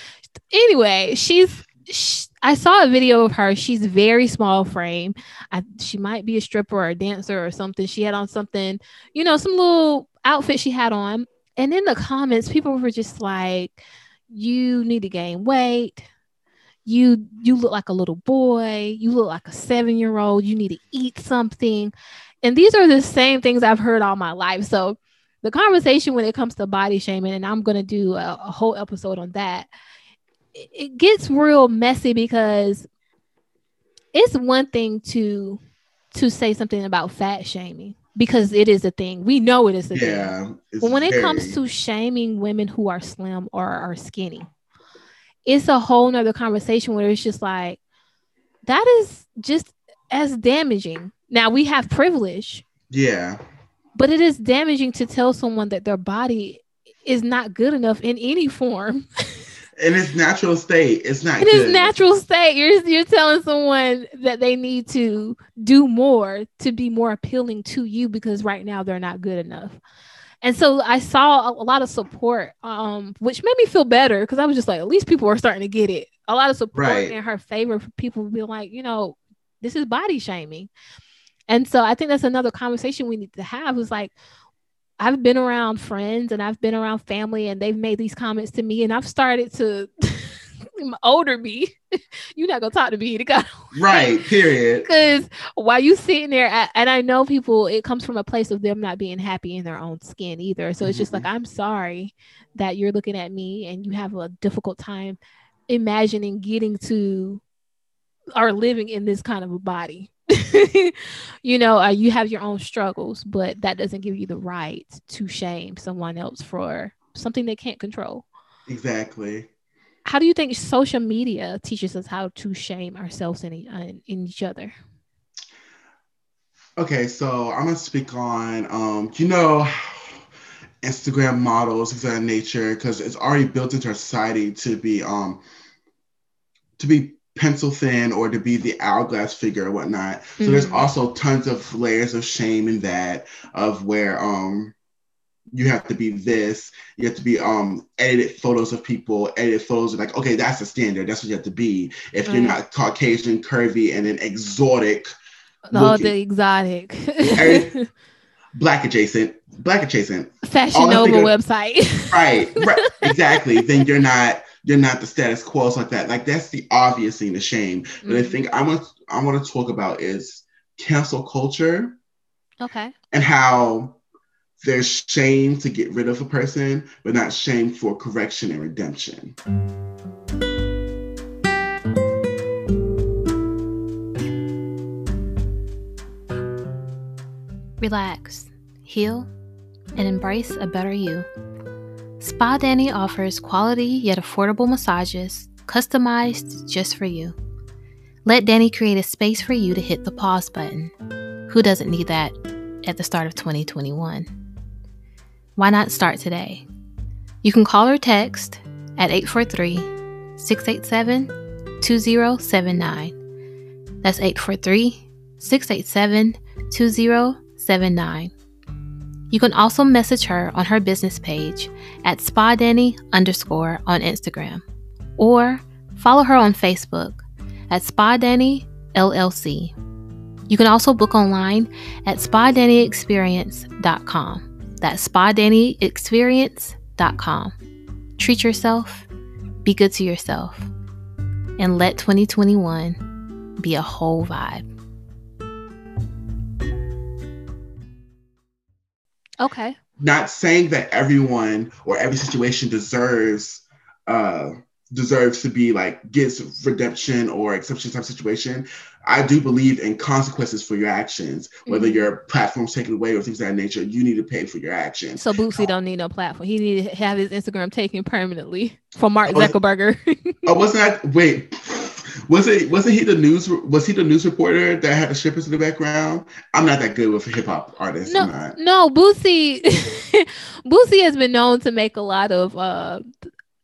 Anyway, she's sh I saw a video of her. She's very small frame. I, she might be a stripper or a dancer or something. She had on something, you know, some little outfit she had on. And in the comments, people were just like, "You need to gain weight. You you look like a little boy. You look like a seven year old. You need to eat something." And these are the same things I've heard all my life. So the conversation when it comes to body shaming, and I'm gonna do a, a whole episode on that. It, it gets real messy because it's one thing to to say something about fat shaming because it is a thing. We know it is a thing. Yeah. it's But when it comes to shaming women who are slim or are skinny, it's a whole nother conversation where it's just like, that is just as damaging. Now we have privilege, Yeah. but it is damaging to tell someone that their body is not good enough in any form. [LAUGHS] In its natural state, it's not in It is natural state. You're you're telling someone that they need to do more to be more appealing to you because right now they're not good enough. And so I saw a, a lot of support, um, which made me feel better because I was just like, at least people are starting to get it. A lot of support Right. in her favor for people being like, you know, this is body shaming. And so I think that's another conversation we need to have is like, I've been around friends and I've been around family and they've made these comments to me and I've started to older me. [LAUGHS] You're not gonna talk to me to God [LAUGHS] Right. Period. because while you sitting there and I know people it comes from a place of them not being happy in their own skin either. So it's just like I'm sorry that you're looking at me and you have a difficult time imagining getting to or living in this kind of a body. [LAUGHS] you know, uh, you have your own struggles, but that doesn't give you the right to shame someone else for something they can't control. Exactly. How do you think social media teaches us how to shame ourselves in, e- uh, in each other? Okay, so I'm gonna speak on um, you know, Instagram models, things of that nature, because it's already built into our society to be um to be pencil thin or to be the hourglass figure or whatnot. So there's Mhm. also tons of layers of shame in that of where um you have to be this. You have to be um edited photos of people, edited photos of like, okay, that's the standard. That's what you have to be. If you're not Caucasian, curvy, and then exotic, Oh, looking- the exotic [LAUGHS] black adjacent, black adjacent, Fashion all Nova website. [LAUGHS] right, right, exactly. Then you're not you're not the status quo like that. Like that's the obvious thing the shame. But I think I want I want to talk about is cancel culture Okay. and how there's shame to get rid of a person, but not shame for correction and redemption. Relax, heal, and embrace a better you. Spa Danny offers quality yet affordable massages customized just for you. Let Danny create a space for you to hit the pause button. Who doesn't need that at the start of 2021? Why not start today? You can call or text at 843 687 2079. That's 843 687 2079. You can also message her on her business page at spadanny underscore on Instagram or follow her on Facebook at spadanny LLC. You can also book online at spadannyexperience.com. That's spadannyexperience.com. Treat yourself, be good to yourself, and let 2021 be a whole vibe. Okay. Not saying that everyone or every situation deserves uh deserves to be like gets redemption or exception type situation. I do believe in consequences for your actions, whether Mhm. your platform's taken away or things of that nature. You need to pay for your actions. So Boosie don't need no platform. He need to have his Instagram taken permanently for Mark Oh, is- Zuckerberg. Oh, wasn't that wait? Was it wasn't he the news was he the news reporter that had the strippers in the background? I'm not that good with hip hop artists. No, no, Boosie [LAUGHS] Boosie has been known to make a lot of uh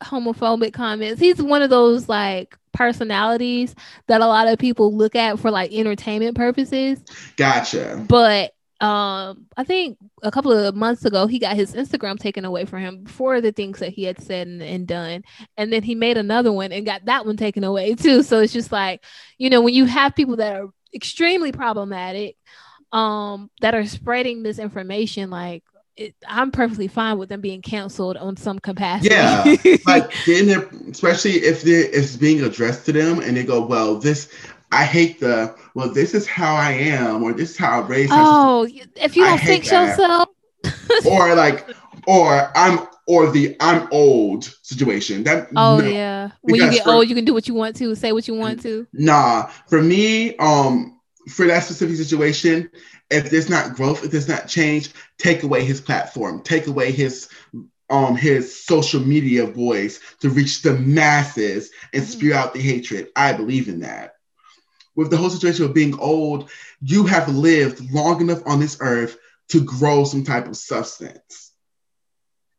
homophobic comments. He's one of those like personalities that a lot of people look at for like entertainment purposes. Gotcha. But um I think a couple of months ago he got his Instagram taken away from him for the things that he had said and, and done. And then he made another one and got that one taken away too. So it's just like, you know, when you have people that are extremely problematic, um, that are spreading misinformation, like it, I'm perfectly fine with them being canceled on some capacity. Yeah, [LAUGHS] like getting there, especially if they it's being addressed to them and they go, well, this I hate the well, this is how I am, or this is how I raised myself, oh, if you don't fix yourself, [LAUGHS] or like, or I'm or the I'm old situation. That oh no, yeah, when you get for- old, you can do what you want to, say what you want to. Nah, for me, um, for that specific situation, if there's not growth, if there's not change, take away his platform, take away his um his social media voice to reach the masses and Mhm. spew out the hatred. I believe in that. With the whole situation of being old, you have lived long enough on this earth to grow some type of substance.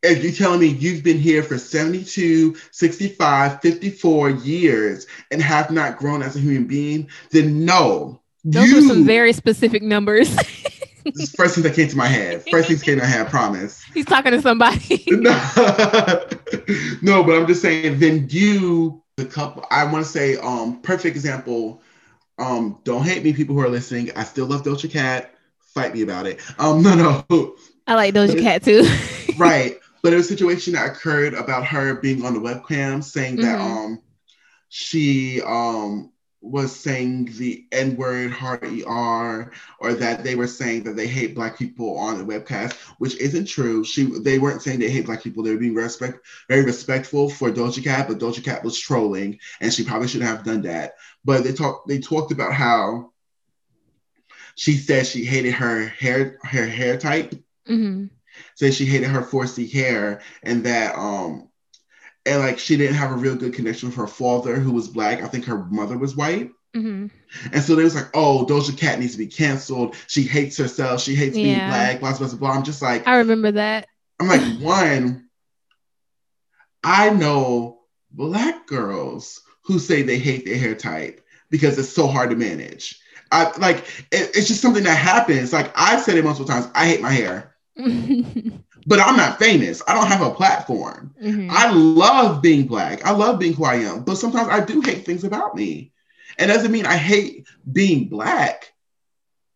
If you're telling me you've been here for 72, 65, 54 years and have not grown as a human being, then no. Those you, were some very specific numbers. [LAUGHS] This is the first thing that came to my head. First things came to my head, I promise. [LAUGHS] He's talking to somebody. [LAUGHS] no, but I'm just saying, then you, the couple, I want to say, um, perfect example. Um, don't hate me, people who are listening. I still love Doja Cat. Fight me about it. Um, no, no, I like Doja Cat too. right. But it was a situation that occurred about her being on the webcam saying that Mhm. um she um was saying the N word hard ER or that they were saying that they hate black people on the webcast, which isn't true. She they weren't saying they hate black people, they were being respect very respectful for Doja Cat, but Doja Cat was trolling and she probably shouldn't have done that. But they talked they talked about how she said she hated her hair her hair type hmm said she hated her 4C hair and that um and like she didn't have a real good connection with her father who was black. I think her mother was white. hmm And so they was like, oh, Doja Cat needs to be canceled. She hates herself. She hates being Yeah. black, blah, blah, blah, blah. I'm just like, I remember that. I'm like, one, I know black girls who say they hate their hair type because it's so hard to manage. I like it- it's just something that happens. Like I've said it multiple times. I hate my hair. [LAUGHS] but I'm not famous. I don't have a platform. Mhm. I love being black. I love being who I am, but sometimes I do hate things about me. And doesn't mean I hate being black.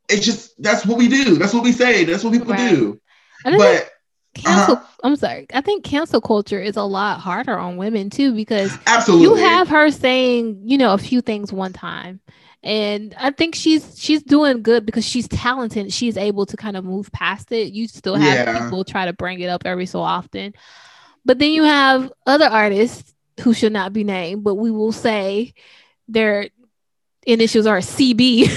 It's just that's what we do. That's what we say. That's what people Right. do. But cancel. uh-huh. I'm sorry. I think cancel culture is a lot harder on women too because absolutely, you have her saying, you know, a few things one time. And I think she's she's doing good because she's talented. She's able to kind of move past it. You still have Yeah. people try to bring it up every so often. But then you have other artists who should not be named, but we will say their initials are CB.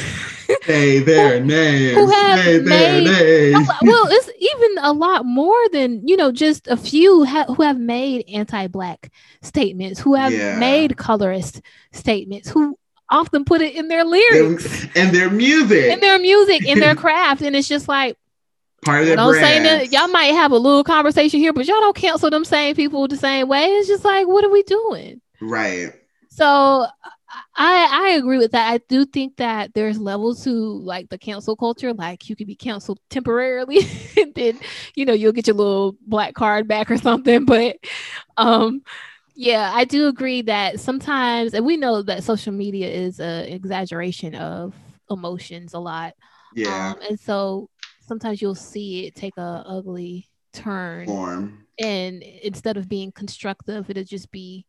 Hey, [LAUGHS] their names. who have say their made- names. well, it's even a lot more than you know, just a few ha- who have made anti-black statements, who have Yeah. made colorist statements, who often put it in their lyrics, and their music, and their music, in their [LAUGHS] craft, and it's just like part of their don't say that y'all might have a little conversation here, but y'all don't cancel them same people the same way. It's just like, what are we doing? Right. So I I agree with that. I do think that there's levels to like the cancel culture. Like you could be canceled temporarily, [LAUGHS] and then you know you'll get your little black card back or something. But um, yeah, I do agree that sometimes, and we know that social media is an exaggeration of emotions a lot. Yeah. Um, and so sometimes you'll see it take a ugly turn Form. and instead of being constructive it'll just be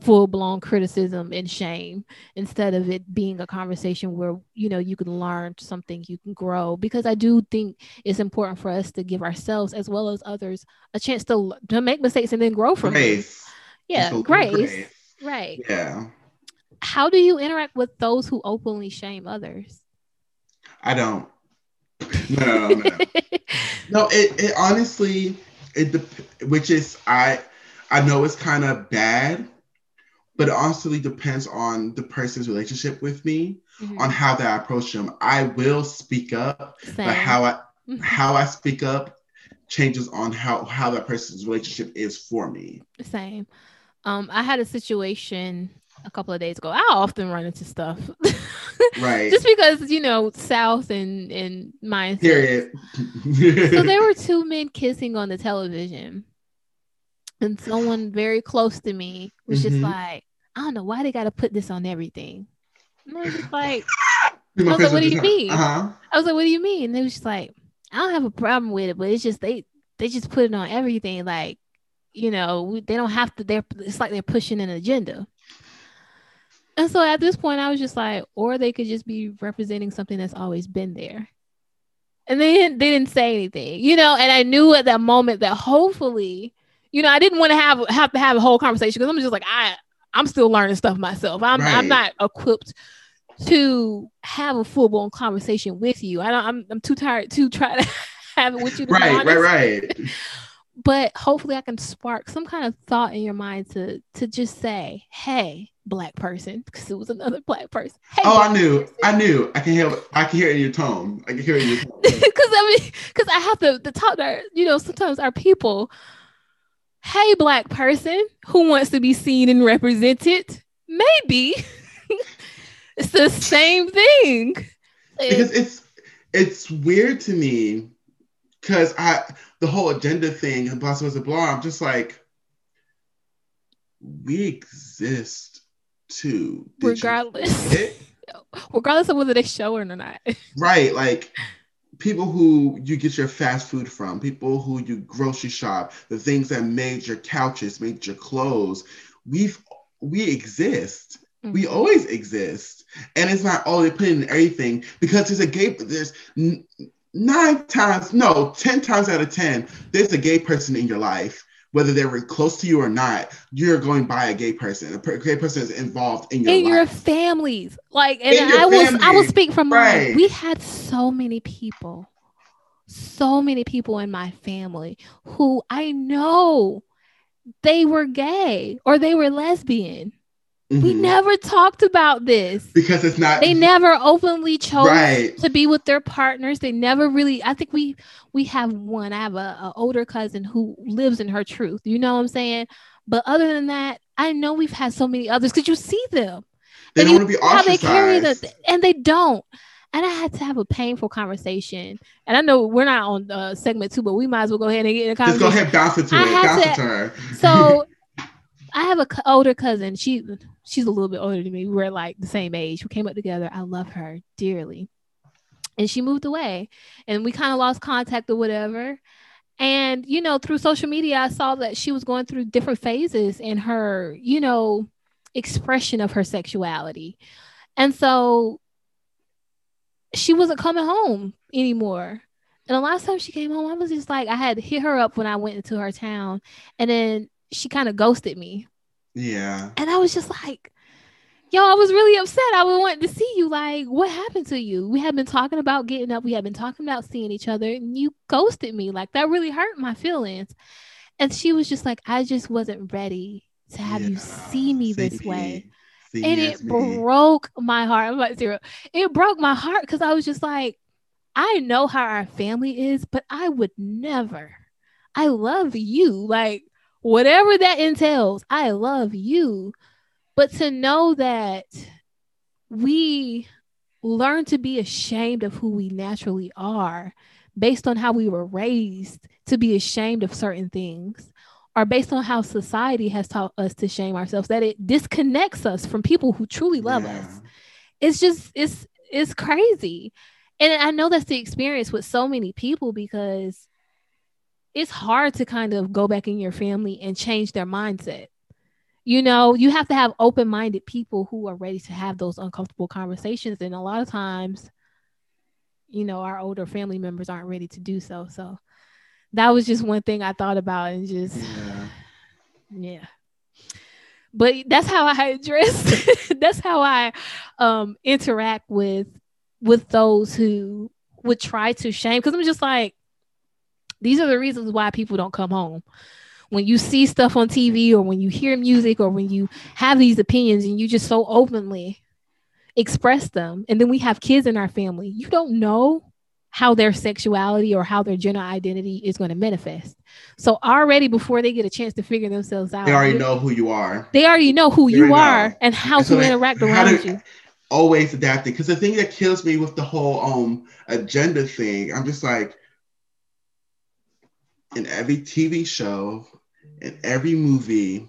full blown criticism and shame instead of it being a conversation where you know you can learn something you can grow because i do think it's important for us to give ourselves as well as others a chance to to make mistakes and then grow from Grace. Yeah grace right Yeah. how do you interact with those who openly shame others I don't. [LAUGHS] No, no, no, no. No, it, it honestly it dep- which is I I know it's kind of bad, but it honestly depends on the person's relationship with me Mhm. on how that I approach them. I will speak up, Same. but how I Mhm. how I speak up changes on how how that person's relationship is for me. Same. Um, I had a situation a couple of days ago. I often run into stuff. [LAUGHS] Right. Just because, you know, South and and mindset. Period. So there [LAUGHS] were two men kissing on the television. And someone very close to me was just Mhm. like, I don't know why they gotta put this on everything. And I was just like, [LAUGHS] I was like, what do you mean? Uh-huh. I was like, what do you mean? And they was just like, I don't have a problem with it, but it's just they they just put it on everything. Like, you know, we, they don't have to. They're it's like they're pushing an agenda. And so at this point, I was just like, or they could just be representing something that's always been there. And they didn't, they didn't say anything, you know. And I knew at that moment that hopefully, you know, I didn't want to have have to have a whole conversation because I'm just like I I'm still learning stuff myself. I'm I'm not equipped to have a full blown conversation with you. I don't. I'm I'm too tired to try to [LAUGHS] have it with you. Right, right, right. [LAUGHS] But hopefully, I can spark some kind of thought in your mind to to just say, "Hey, black person," because it was another black person. Hey, Oh, I knew. person." I knew. I can hear. I can hear it in your tone. I can hear it in your tone. [LAUGHS] because I mean, because I have to, to talk our, you know, sometimes our people. Hey, black person who wants to be seen and represented, maybe [LAUGHS] it's the same thing. because it's it's weird to me because I the whole agenda thing and blah blah blah blah. I'm just like, we exist too. Regardless, [LAUGHS] regardless of whether they show it or not. right? Like people who you get your fast food from, people who you grocery shop, the things that made your couches, made your clothes. We've we exist. We Mm-hmm. always exist, and it's not all they put in everything because there's a gay. There's nine times, no, ten times out of ten, there's a gay person in your life, whether they were close to you or not. You're going by a gay person. A gay person is involved in your in your life. families, like, and your I was, I will speak from mine. right. We had so many people, so many people in my family who I know they were gay or they were lesbian. We Mhm. never talked about this. because it's not They never openly chose right. to be with their partners. They never really. I think we we have one. I have a, a older cousin who lives in her truth. You know what I'm saying? But other than that, I know we've had so many others because you see them They and don't want to be see how they carry ostracized. the and they don't. And I had to have a painful conversation. And I know we're not on uh, segment two, but we might as well go ahead and get in a conversation. Just go ahead, bounce it to I it. Bounce to- it to her. So I have a c- older cousin. She she's a little bit older than me. We were like the same age. We came up together. I love her dearly. And she moved away and we kind of lost contact or whatever. And you know, through social media, I saw that she was going through different phases in her, you know, expression of her sexuality. And so she wasn't coming home anymore. And the last time she came home, I was just like, I had to hit her up when I went into her town, and then she kind of ghosted me. yeah. And I was just like, yo, I was really upset. I wanting to see you. Like, what happened to you? We had been talking about getting up, we had been talking about seeing each other, and you ghosted me. Like, that really hurt my feelings. And she was just like, I just wasn't ready to have you see me this way. See and it me. broke my heart. I'm like zero. It broke my heart because I was just like, I know how our family is, but I would never. I love you. Like whatever that entails, I love you. But to know that we learn to be ashamed of who we naturally are based on how we were raised to be ashamed of certain things or based on how society has taught us to shame ourselves that it disconnects us from people who truly love Yeah. us it's just it's it's crazy and i know that's the experience with so many people because it's hard to kind of go back in your family and change their mindset. You know you have to have open-minded people who are ready to have those uncomfortable conversations and a lot of times you know our older family members aren't ready to do so. So that was just one thing i thought about and just Yeah. yeah. But that's how i address [LAUGHS] that's how i um interact with with those who would try to shame because i'm just like these are the reasons why people don't come home when you see stuff on tv or when you hear music or when you have these opinions and you just so openly express them and then we have kids in our family you don't know how their sexuality or how their gender identity is going to manifest so already before they get a chance to figure themselves out They already know who you are. they already know who They you are know. and how And so to interact how around to- you. Always adapting. Because the thing that kills me with the whole um agenda thing, I'm just like, in every TV show, in every movie,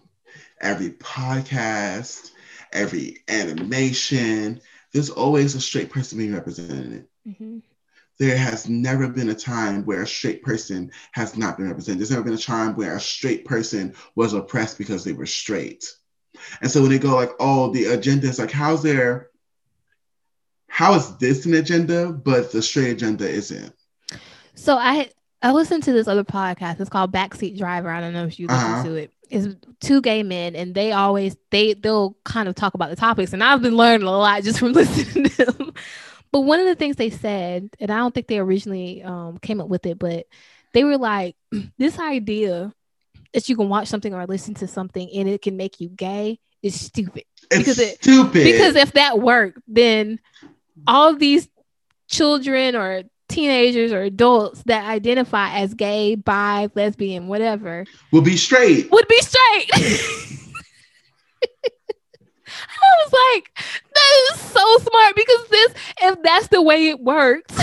every podcast, every animation, there's always a straight person being represented. Mhm. there has never been a time where a straight person has not been represented. There's never been a time where a straight person was oppressed because they were straight. And so when they go like, oh, the agenda is like, how's there, how is this an agenda, but the straight agenda isn't? So I I listened to this other podcast. It's called Backseat Driver. I don't know if you listen Uh-huh. to it. It's two gay men, and they always they they'll kind of talk about the topics. And I've been learning a lot just from [LAUGHS] listening to them. But one of the things they said, and I don't think they originally um, came up with it, but they were like, [CLEARS THROAT] this idea that you can watch something or listen to something and it can make you gay is stupid. It's Because it- stupid. because if that worked, then all these children or teenagers or adults that identify as gay, bi, lesbian, whatever, will be straight. would be straight. [LAUGHS] I was like, that is so smart because this, if that's the way it works,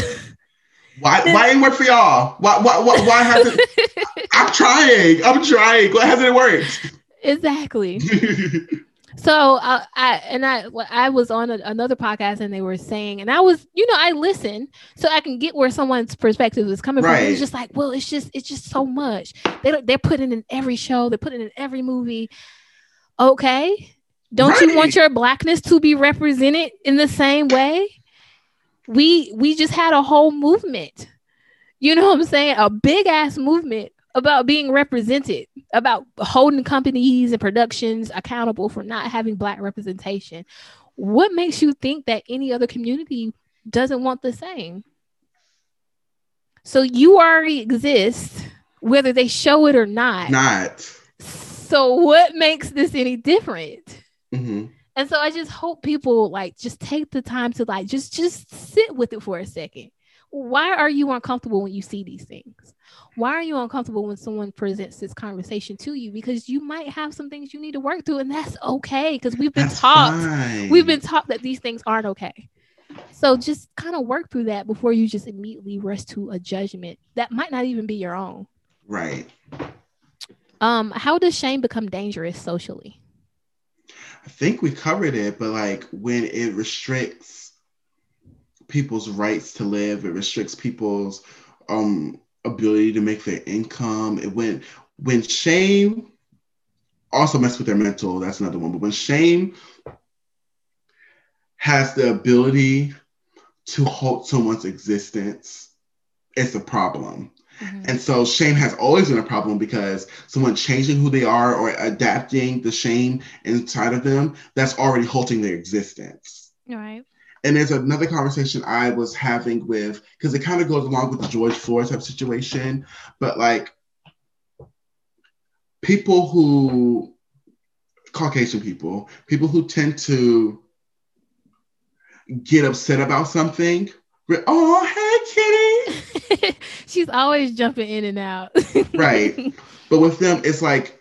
Why why ain't work for y'all? Why why why, why hasn't [LAUGHS] I'm trying. I'm trying. Why hasn't it worked? exactly. [LAUGHS] So uh, I and I I was on a, another podcast and they were saying and I was you know I listen so I can get where someone's perspective is coming from. It's just like well it's just it's just so much. They don't- they're putting in every show. They're putting in every movie. Okay, don't you want your blackness to be represented in the same way? We we just had a whole movement. You know what I'm saying? A big ass movement about being represented, about holding companies and productions accountable for not having black representation. What makes you think that any other community doesn't want the same? So you already exist, whether they show it or not. Not. So what makes this any different? hmm And so I just hope people like just take the time to like just just sit with it for a second. Why are you uncomfortable when you see these things? Why are you uncomfortable when someone presents this conversation to you? Because you might have some things you need to work through, and that's okay. Because we've been That's taught fine. we've been taught that these things aren't okay. So just kind of work through that before you just immediately rush to a judgment that might not even be your own. Right. Um, how does shame become dangerous socially? I think we covered it, but like when it restricts people's rights to live, it restricts people's um ability to make their income. It when when shame also mess with their mental, that's another one. But when shame has the ability to halt someone's existence, it's a problem. Mhm. And so shame has always been a problem because someone changing who they are or adapting the shame inside of them, that's already halting their existence. All right. And there's another conversation I was having with, because it kind of goes along with the George Floyd type situation, but like people who, Caucasian people, people who tend to get upset about something, oh, hey, kitty. [LAUGHS] She's always jumping in and out. [LAUGHS] Right. But with them, it's like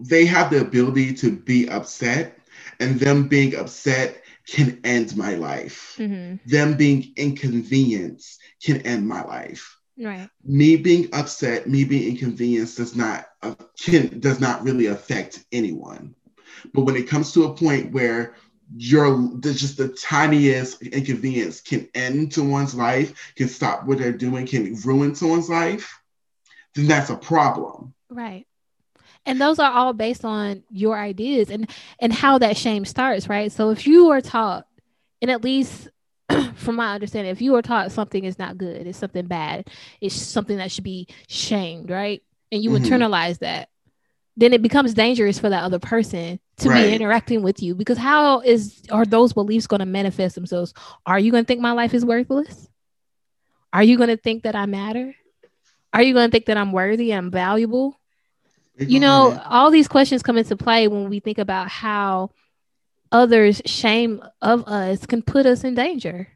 they have the ability to be upset, and them being upset can end my life. hmm Them being inconvenienced can end my life. Right. Me being upset, me being inconvenienced does not uh, can does not really affect anyone. But when it comes to a point where there's just the tiniest inconvenience can end someone's life, can stop what they're doing, can ruin someone's life, then that's a problem. Right. And those are all based on your ideas and and how that shame starts, right? So if you are taught, and at least [CLEARS THROAT] from my understanding, if you are taught something is not good, it's something bad, it's something that should be shamed, right? And you Mhm. internalize that, then it becomes dangerous for that other person to Right. be interacting with you because how is are those beliefs going to manifest themselves? Are you going to think my life is worthless? Are you going to think that I matter? Are you going to think that I'm worthy, I'm valuable? You know all these questions come into play when we think about how others shame of us can put us in danger.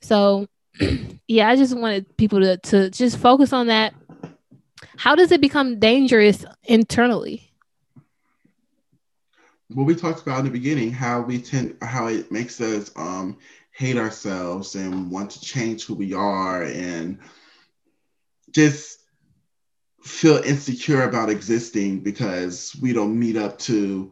So [CLEARS THROAT] yeah i just wanted people to, to just focus on that. How does it become dangerous internally? What we talked about in the beginning, how we tend, how it makes us um, hate ourselves and want to change who we are and just feel insecure about existing because we don't meet up to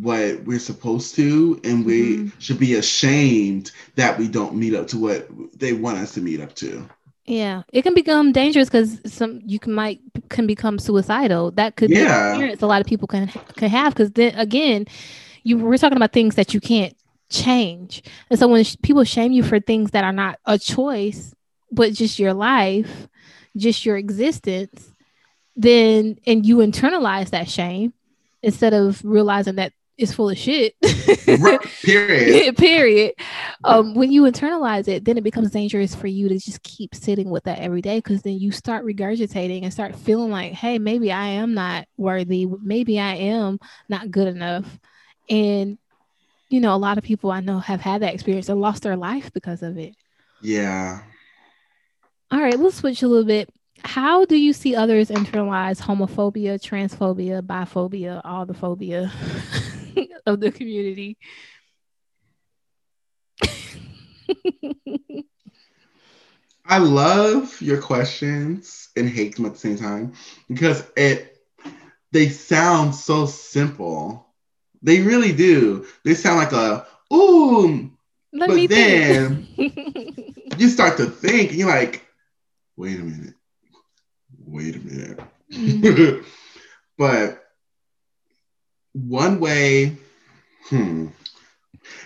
what we're supposed to and we Mhm. should be ashamed that we don't meet up to what they want us to meet up to. Yeah it can become dangerous because some you can might can become suicidal. That could be experience a lot of people can can have because then again you we're talking about things that you can't change. And so when sh- people shame you for things that are not a choice but just your life just your existence then and you internalize that shame instead of realizing that it's full of shit. Right, period. [LAUGHS] Period. Um when you internalize it then it becomes dangerous for you to just keep sitting with that every day because then you start regurgitating and start feeling like hey maybe i am not worthy. Maybe i am not good enough. And you know a lot of people i know have had that experience and lost their life because of it. Yeah. All right let's switch a little bit how do you see others internalize homophobia transphobia biphobia all the phobia [LAUGHS] of the community I love your questions and hate them at the same time because it they sound so simple. They really do. They sound like a ooh. Let But me then-. [LAUGHS] You start to think, and you're like, wait a minute, wait a minute. Mhm. [LAUGHS] but one way, hmm,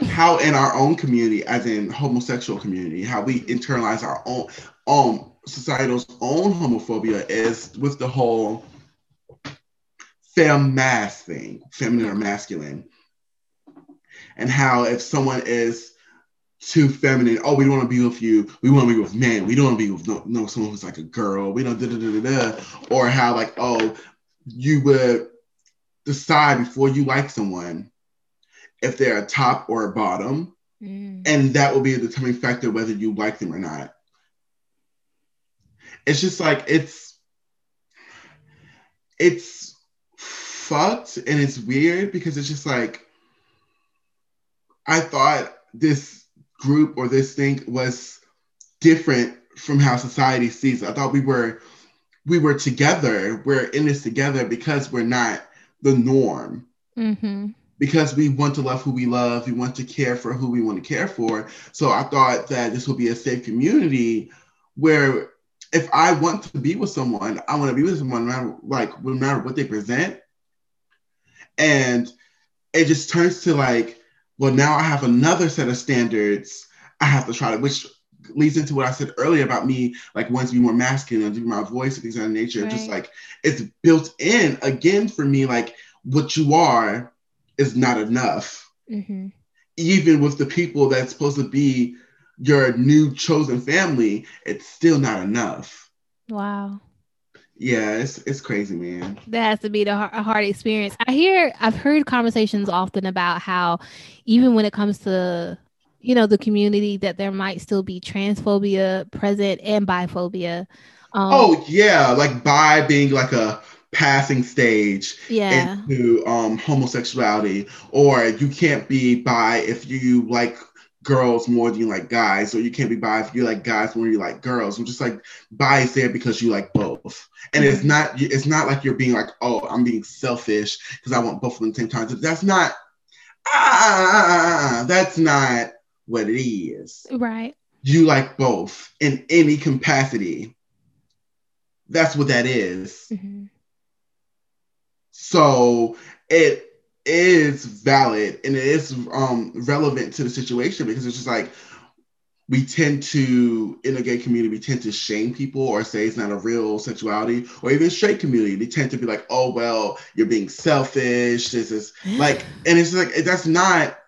how in our own community, as in homosexual community, how we internalize our own um societal's own homophobia is with the whole femme mass thing, feminine or masculine. And how if someone is too feminine, oh, we don't want to be with you, we want to be with men, we don't want to be with no, no someone who's like a girl, we don't da da da da da. Or how like, oh, you would decide before you like someone if they're a top or a bottom, Mm. and that will be a determining factor whether you like them or not. It's just like it's it's fucked and it's weird because it's just like I thought this group or this thing was different from how society sees it. I thought we were we were together. We're in this together because we're not the norm. Mm-hmm. Because we want to love who we love, we want to care for who we want to care for. So I thought that this would be a safe community where if I want to be with someone, I want to be with someone no matter like no matter what they present. And it just turns to like, well, now I have another set of standards I have to try to, which leads into what I said earlier about me, like wanting to be more masculine and do my voice and things of that nature. Right. Just like it's built in again for me, like what you are is not enough. Mm-hmm. Even with the people that's supposed to be your new chosen family, it's still not enough. Wow. Yeah, it's it's crazy, man. That has to be the har- a hard experience. I hear, I've heard conversations often about how, even when it comes to, you know, the community, that there might still be transphobia present and biphobia. Um, Oh yeah, like bi being like a passing stage yeah, into um homosexuality, or you can't be bi if you like girls more than you like guys, or you can't be biased. you like guys more than you like girls. I'm just like bi is there because you like both, and it's not it's not like you're being like oh I'm being selfish because I want both of them at the same time. That's not ah that's not what it is. right. You like both in any capacity. That's what that is. hmm So it is valid and it is um, relevant to the situation because it's just like we tend to in the gay community we tend to shame people or say it's not a real sexuality or even straight community they tend to be like oh well you're being selfish this is like and it's like that's not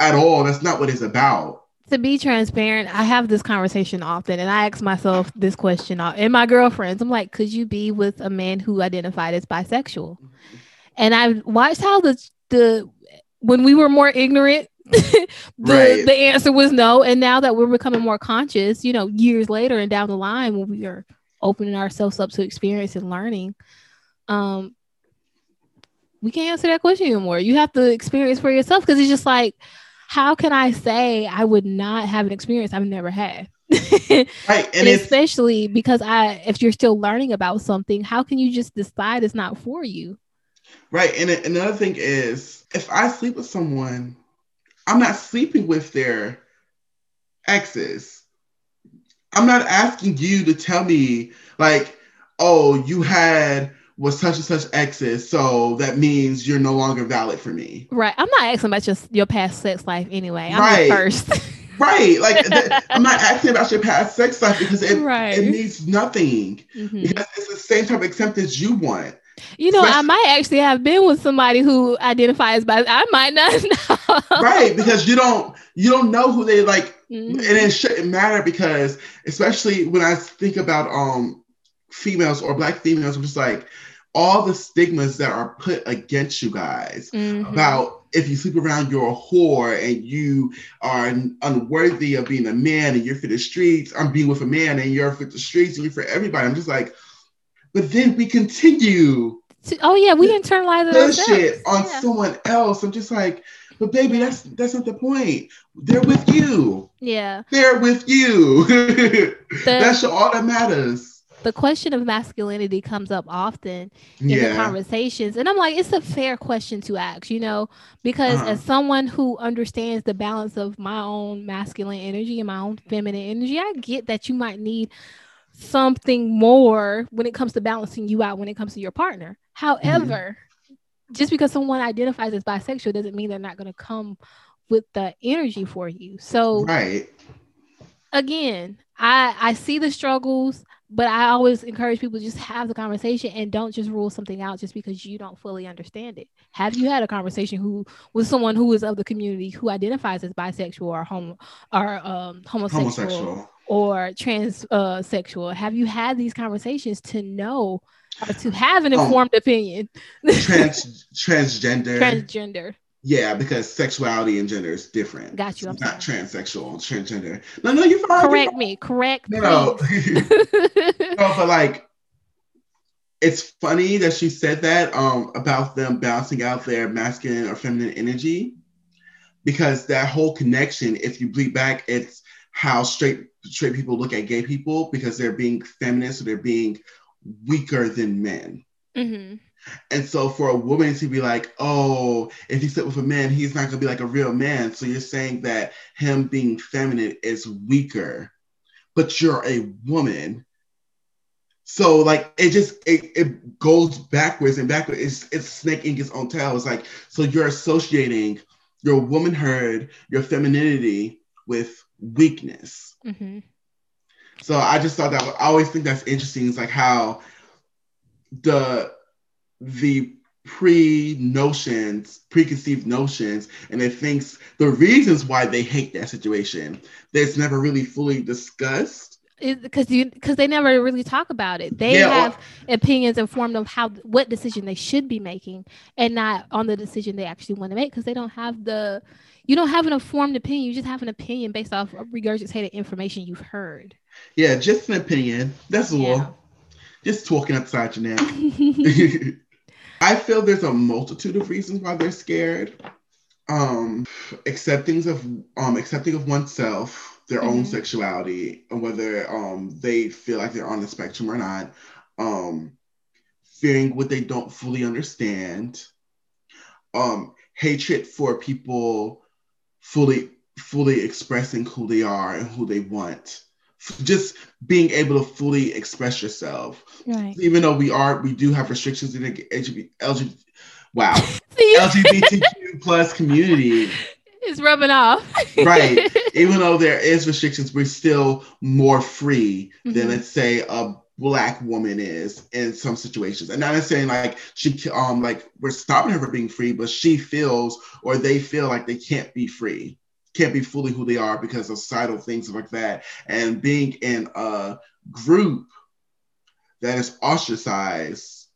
at all that's not what it's about To be transparent, I have this conversation often, and I ask myself this question uh, and my girlfriends. I'm like, could you be with a man who identified as bisexual? And I've watched how the the when we were more ignorant, [LAUGHS] the Right. the answer was no. And now that we're becoming more conscious, you know, years later and down the line, when we are opening ourselves up to experience and learning, um, we can't answer that question anymore. You have to experience for yourself because it's just like, how can I say I would not have an experience I've never had? [LAUGHS] right and, and especially because I, if you're still learning about something, how can you just decide it's not for you? Right. And another thing is, if I sleep with someone, I'm not sleeping with their exes. I'm not asking you to tell me, like, oh, you had was such and such exes, so that means you're no longer valid for me. Right. I'm not asking about just your past sex life anyway. I'm Right. the first. [LAUGHS] Right. Like, [LAUGHS] th- I'm not asking about your past sex life because it, Right. it means nothing. Mhm. Because it's the same type of acceptance you want. You know, I might actually have been with somebody who identifies bi. I might not [LAUGHS] know. Right. Because you don't you don't know who they like Mhm. and it shouldn't matter because especially when I think about um females or black females, I'm just like all the stigmas that are put against you guys Mhm. about if you sleep around you're a whore and you are unworthy of being a man and you're for the streets. I'm being with a man and you're for the streets and you're for everybody. I'm just like, but then we continue Oh yeah, we internalize it push ourselves. on Yeah. someone else. I'm just like, but baby, that's that's not the point. They're with you. Yeah. They're with you. [LAUGHS] that's all that matters. The question of masculinity comes up often in the conversations and i'm like it's a fair question to ask you know because Uh-huh. as someone who understands the balance of my own masculine energy and my own feminine energy i get that you might need something more when it comes to balancing you out when it comes to your partner however just because someone identifies as bisexual doesn't mean they're not going to come with the energy for you so Right. again, I I see the struggles, but I always encourage people to just have the conversation and don't just rule something out just because you don't fully understand it. Have you had a conversation who with someone who is of the community who identifies as bisexual or homo or um, homosexual, Homosexual. Or trans uh, sexual? Have you had these conversations to know or to have an Um, informed opinion? Trans [LAUGHS] transgender. Transgender. yeah, because sexuality and gender is different. Got you, I'm It's not transsexual, transgender. No, no, you're fine. Correct me. Correct. No, no. [LAUGHS] no, but like it's funny that she said that um about them balancing out their masculine or feminine energy because that whole connection, if you bleed back, it's how straight straight people look at gay people because they're being feminist or they're being weaker than men. Mm-hmm. And so for a woman to be like, oh, if you sit with a man, he's not gonna be like a real man. So you're saying that him being feminine is weaker, but you're a woman. So like it just it, it goes backwards and backwards. It's it's snaking its own tail. It's like so you're associating your womanhood, your femininity with weakness. Mm-hmm. So I just thought that I always think that's interesting. It's like how the the pre notions, preconceived notions, and it thinks the reasons why they hate that situation that's never really fully discussed. because you because they never really talk about it. They Yeah, or- have opinions informed of how what decision they should be making, and not on the decision they actually want to make because they don't have the you don't have an informed opinion. You just have an opinion based off of regurgitated information you've heard. Yeah, just an opinion. That's all. Yeah. Just talking upside your neck. [LAUGHS] [LAUGHS] I feel there's a multitude of reasons why they're scared. Um, accepting of um accepting of oneself, their own Mhm. sexuality, and whether um they feel like they're on the spectrum or not. Um, fearing what they don't fully understand. Um, hatred for people fully fully expressing who they are and who they want. Just being able to fully express yourself right. even though we are we do have restrictions in the LGBT, LGBT wow [LAUGHS] LGBTQ plus community, it's rubbing off. [LAUGHS] right? [LAUGHS] Even though there is restrictions, we're still more free than Mhm. let's say a black woman is in some situations. And not saying like she um like we're stopping her from being free, but she feels or they feel like they can't be free, can't be fully who they are because of societal things like that. And being in a group that is ostracized,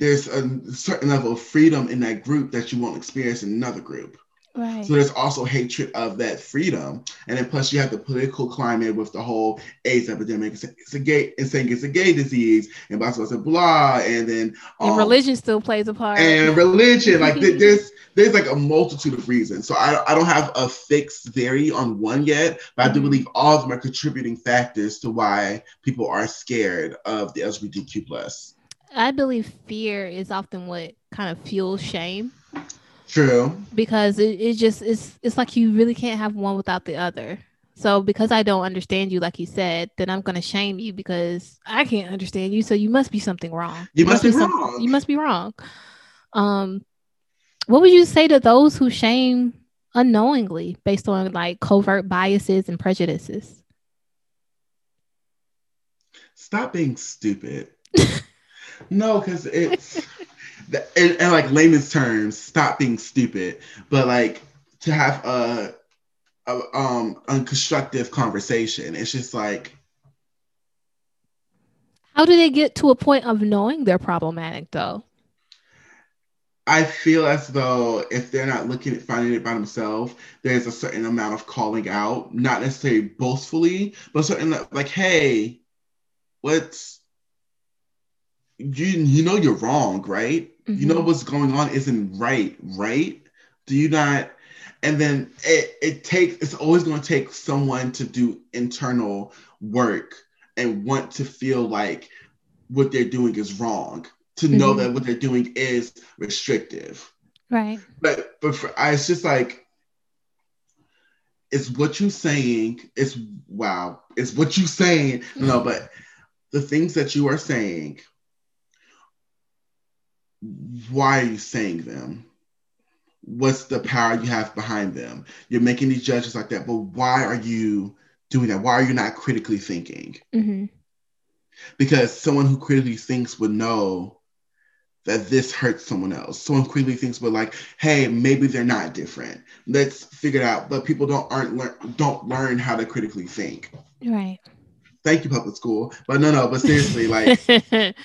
there's a certain level of freedom in that group that you won't experience in another group. Right. So there's also hatred of that freedom, and then plus you have the political climate with the whole AIDS epidemic. It's a, it's a gay, and saying it's a gay disease, and blah blah blah, blah and then and um, religion still plays a part. and religion. Like th- [LAUGHS] there's there's like a multitude of reasons. So I I don't have a fixed theory on one yet, but I do Mhm. believe all of them are contributing factors to why people are scared of the LGBTQ plus. I believe fear is often what kind of fuels shame True. because it, it just it's it's like you really can't have one without the other. So because I don't understand you, like you said, then I'm gonna shame you because I can't understand you. So you must be something wrong. You must be some- wrong. You must be wrong. Um, what would you say to those who shame unknowingly based on like covert biases and prejudices? Stop being stupid. [LAUGHS] no, because it's the- in, in like layman's terms, stop being stupid. But like to have a, a um unconstructive conversation, it's just like How do they get to a point of knowing they're problematic though? I feel as though if they're not looking at finding it by themselves, there's a certain amount of calling out, not necessarily boastfully, but certain like, hey, what's you you know you're wrong, right? You know Mhm. what's going on isn't right, right? Do you not? And then it, it takes it's always going to take someone to do internal work and want to feel like what they're doing is wrong, to know Mhm. that what they're doing is restrictive. Right. But but for, I, it's just like it's what you're saying. It's wow. It's what you're saying. No, but the things that you are saying. Why are you saying them? What's the power you have behind them? You're making these judges like that, but why are you doing that? Why are you not critically thinking? hmm because someone who critically thinks would know that this hurts someone else. Someone critically thinks would like, hey, maybe they're not different. Let's figure it out. But people don't aren't learn don't learn how to critically think. Right. Thank you, public school. But no, no. But seriously, like [LAUGHS]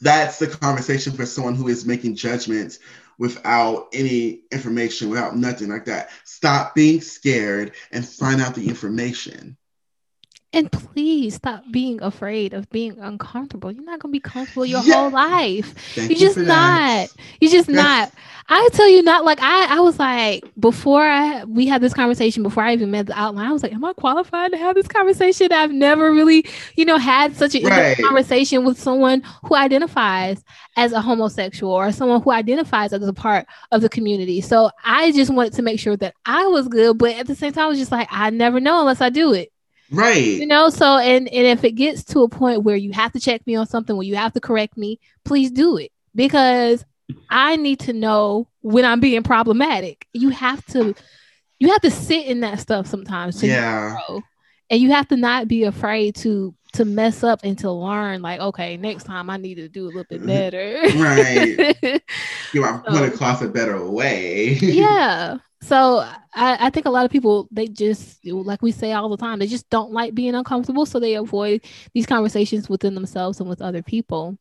that's the conversation for someone who is making judgments without any information, without nothing like that. Stop being scared and find out the information. And please stop being afraid of being uncomfortable. You're not gonna be comfortable your Yeah. whole life. Thank You're you just not. You're just [LAUGHS] not. I tell you not like I I was like before I we had this conversation before I even met the outline. I was like, am I qualified to have this conversation? I've never really, you know, had such a Right. conversation with someone who identifies as a homosexual or someone who identifies as a part of the community. So I just wanted to make sure that I was good, but at the same time, I was just like, I never know unless I do it Right. you know so and and if it gets to a point where you have to check me on something where you have to correct me please do it because i need to know when i'm being problematic you have to you have to sit in that stuff sometimes to yeah. grow and you have to not be afraid to to mess up and to learn like okay next time i need to do a little bit better Right. [LAUGHS] My So- point across a better way. yeah [LAUGHS] so I, I think a lot of people they just like we say all the time they just don't like being uncomfortable. So they avoid these conversations within themselves and with other people.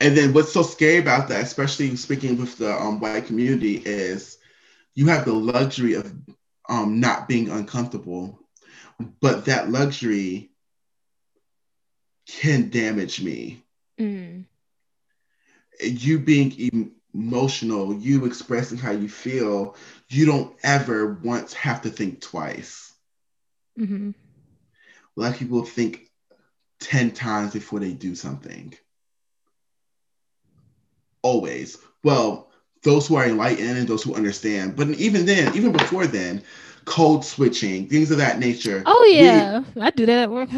And then what's so scary about that, especially speaking with the um, white community, is you have the luxury of um, not being uncomfortable, but that luxury can damage me. Mm, You being emotional, you expressing how you feel, you don't ever once have to think twice. mhm. A lot of people think 10 times before they do something. Always. Well, those who are enlightened and those who understand. But even then, even before then, code switching, things of that nature. oh We- yeah i do that at work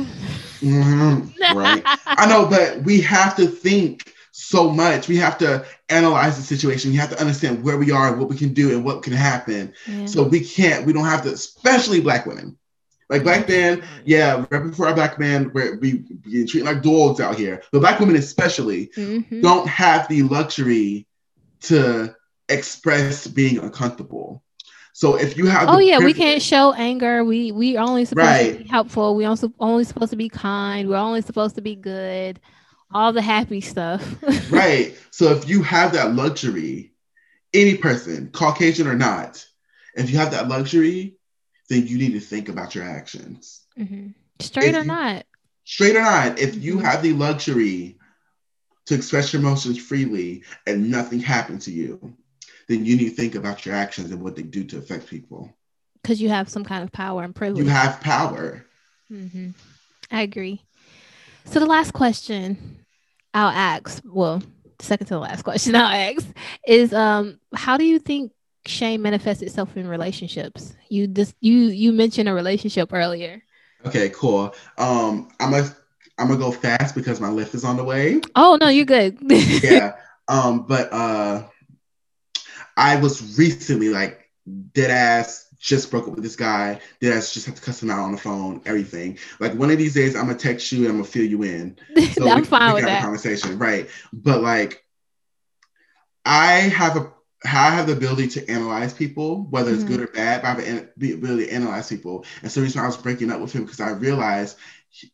Mhm, [LAUGHS] right. I know, but we have to think so much. We have to analyze the situation. We have to understand where we are and what we can do and what can happen. Yeah. So we can't, we don't have to, especially black women. Like black men, yeah, right before our black man, we're we, we treated like dogs out here. But black women especially Mhm. don't have the luxury to express being uncomfortable. So if you have oh yeah we can't show anger we we are only supposed to be helpful we also only supposed to be kind we're only supposed to be good all the happy stuff [LAUGHS] right. So if you have that luxury, any person, Caucasian or not, if you have that luxury, then you need to think about your actions. Mm-hmm. straight If or you- not Straight or not, if you Mhm. have the luxury to express your emotions freely and nothing happened to you, then you need to think about your actions and what they do to affect people. because you have some kind of power and privilege You have power. Mm-hmm. I agree. So the last question I'll ask, well, second to the last [LAUGHS] question I'll ask is, um, how do you think shame manifests itself in relationships? You just you you mentioned a relationship earlier. Okay, cool. Um, I'm gonna I'm gonna go fast because my Lyft is on the way. Oh no, you're good. [LAUGHS] yeah. Um, but uh I was recently like dead ass just broke up with this guy. Dead ass just have to cuss him out on the phone, everything. Like one of these days I'm gonna text you and I'm gonna fill you in. [LAUGHS] So I'm we- fine we with can have a that. conversation, right? But like I have a I have the ability to analyze people, whether it's Mhm. good or bad. But I have the ability to analyze people, and so the reason why I was breaking up with him because I realized he-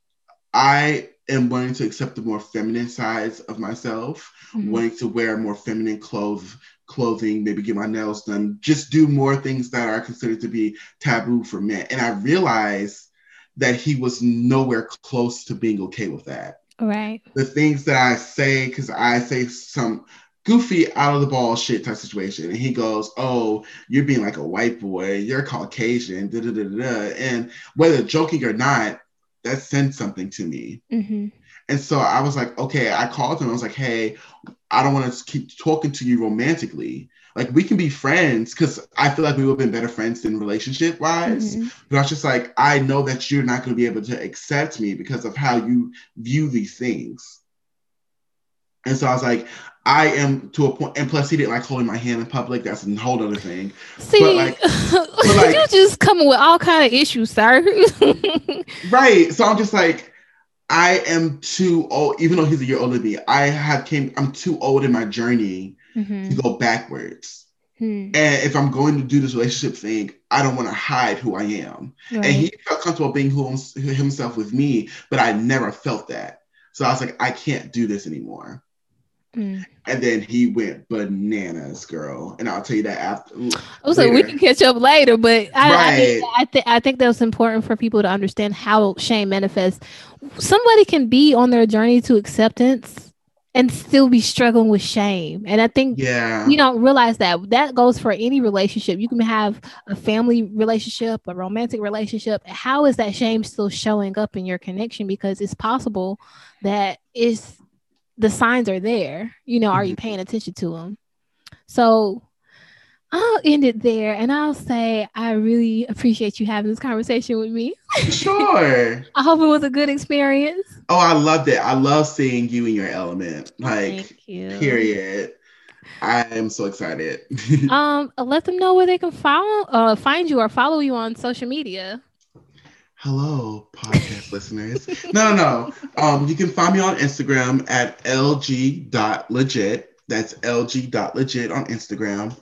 I am wanting to accept the more feminine sides of myself Mhm. wanting to wear more feminine clothes clothing maybe get my nails done just do more things that are considered to be taboo for men. And i realized that he was nowhere close to being okay with that. Right. the things that i say because i say some goofy out of the ball shit type situation. And he goes oh you're being like a white boy. You're caucasian. Da, da, da, da, and whether joking or not that sends something to me. Hmm and so I was like, okay, I called him. I was like, hey, I don't want to keep talking to you romantically. Like, we can be friends because I feel like we would have been better friends than relationship wise. Mhm. But I was just like, I know that you're not going to be able to accept me because of how you view these things. And so I was like, I am to a point, and plus he didn't like holding my hand in public. That's a whole other thing. See, like- [LAUGHS] like- you just coming with all kind of issues, sir. [LAUGHS] Right. So I'm just like, I am too old, even though he's a year older than me. I have came, I'm too old in my journey Mhm. to go backwards. Hmm. And if I'm going to do this relationship thing, I don't want to hide who I am. Right. And he felt comfortable being who himself with me, but I never felt that. So I was like, I can't do this anymore. Mm. And then he went bananas, girl. And I'll tell you that after. I was like, we can catch up later, but I, I, think, Right. I, th- I think that's important for people to understand how shame manifests. Somebody can be on their journey to acceptance and still be struggling with shame. And I think Yeah. we don't realize that that goes for any relationship. You can have a family relationship, a romantic relationship. How is that shame still showing up in your connection? Because it's possible that is the signs are there. You know, are you paying attention to them? So I'll end it there and I'll say I really appreciate you having this conversation with me. Sure. [LAUGHS] I hope it was a good experience. Oh, I loved it. I love seeing you in your element. Like, period. I am so excited. [LAUGHS] Um, let them know where they can follow, uh, find you or follow you on social media. Hello, podcast listeners. No, no, no. Um, you can find me on Instagram at lg.legit. That's lg.legit on Instagram.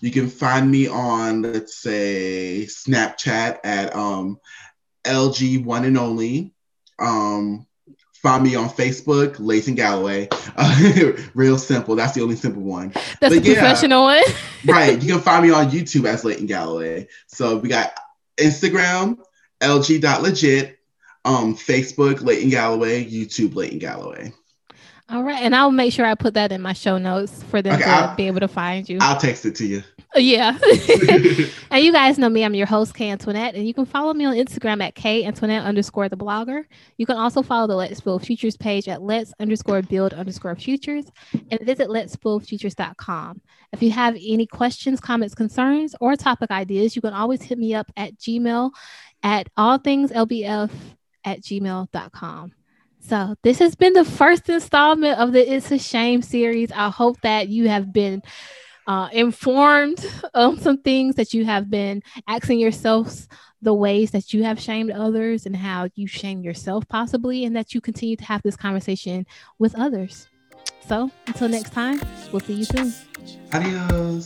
You can find me on, let's say, Snapchat at um, LG one and only. Um, find me on Facebook, Leighton Galloway. Uh, [LAUGHS] real simple. That's the only simple one. That's But a yeah. professional one. right. You can find me on YouTube as Leighton Galloway. So we got Instagram, LG.legit, um, Facebook, Leighton Galloway, YouTube, Leighton Galloway. All right, and I'll make sure I put that in my show notes for them Okay, to I'll- be able to find you. I'll text it to you. yeah. [LAUGHS] [LAUGHS] and you guys know me. I'm your host, Kay Antoinette, and you can follow me on Instagram at K Antoinette underscore the blogger. You can also follow the Let's Build Futures page at Let's underscore build underscore futures and visit Let's Build Futures.com. If you have any questions, comments, concerns, or topic ideas, you can always hit me up at Gmail at all things LBF at gmail.com. So this has been the first installment of the It's a Shame series. I hope that you have been uh, informed of some things that you have been asking yourselves the ways that you have shamed others and how you shame yourself possibly and that you continue to have this conversation with others so until next time we'll see you soon Adios.